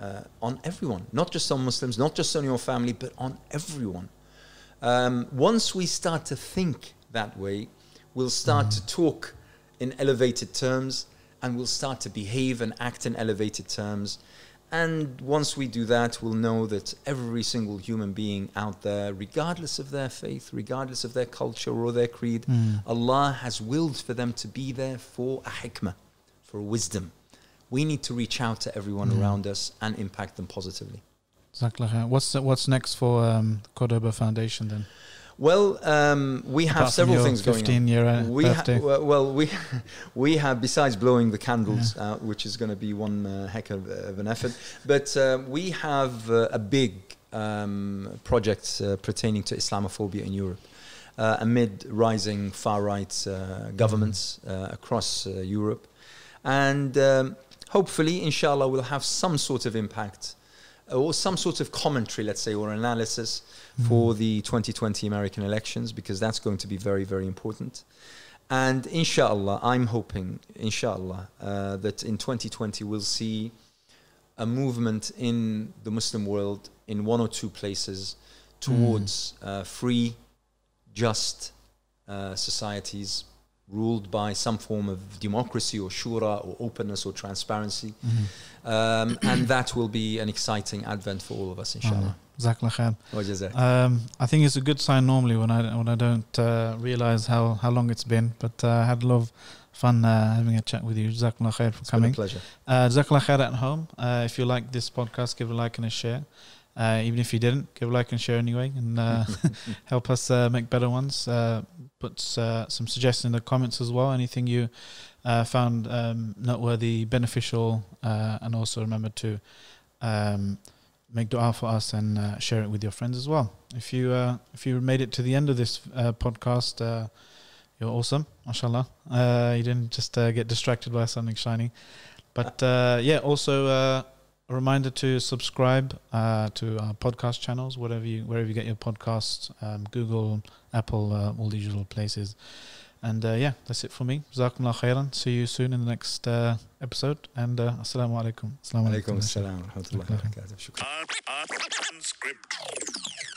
A: uh, on everyone, not just on Muslims, not just on your family, but on everyone? Um, once we start to think that way, we'll start to talk in elevated terms and we'll start to behave and act in elevated terms. And once we do that, we'll know that every single human being out there, regardless of their faith, regardless of their culture or their creed,
B: Mm.
A: Allah has willed for them to be there for a hikmah, for wisdom. We need to reach out to everyone
B: Mm.
A: around us and impact them positively.
B: What's what's next for um, Cordoba Foundation then?
A: Well, um, we have several things going on.
B: 15 year uh,
A: we ha-
B: birthday.
A: well, well, we we have besides blowing the candles out, which is going to be one uh, heck of, of an effort. But uh, we have uh, a big um, project uh, pertaining to Islamophobia in Europe. Uh, amid rising far right uh, governments uh, across uh, Europe, and um, hopefully, inshallah, we'll have some sort of impact or some sort of commentary, let's say, or analysis for
B: Mm.
A: the 2020 American elections because that's going to be very, very important. And inshallah, I'm hoping, inshallah, uh, that in 2020 we'll see a movement in the Muslim world in one or two places towards uh, free, just uh, societies ruled by some form of democracy or shura or openness or transparency.
B: Mhm.
A: Um, and that will be an exciting advent for all of us, inshallah.
B: Jazakallah khair. Um, I think it's a good sign normally when I when I don't uh, realize how, how long it's been. But uh, I had a lot of fun uh, having a chat with you. Jazakallah khair for
A: It's
B: coming.
A: pleasure.
B: Uh, Jazakallah khair at home. Uh, if you like this podcast, give a like and a share. Uh, even if you didn't, give a like and share anyway, and uh, help us uh, make better ones. Uh, put uh, some suggestions in the comments as well. Anything you uh, found um, noteworthy, beneficial, uh, and also remember to um, make dua for us and uh, share it with your friends as well. If you uh, if you made it to the end of this uh, podcast, uh, you're awesome, mashallah. Uh, you didn't just uh, get distracted by something shiny. But uh, yeah, also uh, a reminder to subscribe uh, to our podcast channels, whatever you wherever you get your podcasts, um, Google, Apple, uh, all the usual places. And uh, yeah, that's it for me. Jazakumullah khairan. See you soon in the next uh, episode. And uh, assalamu alaikum. Assalamu
A: Alaikum
B: alaikum.
A: assalam wa rahmatullahi wa barakatuh. Shukran.
D: Unscripted.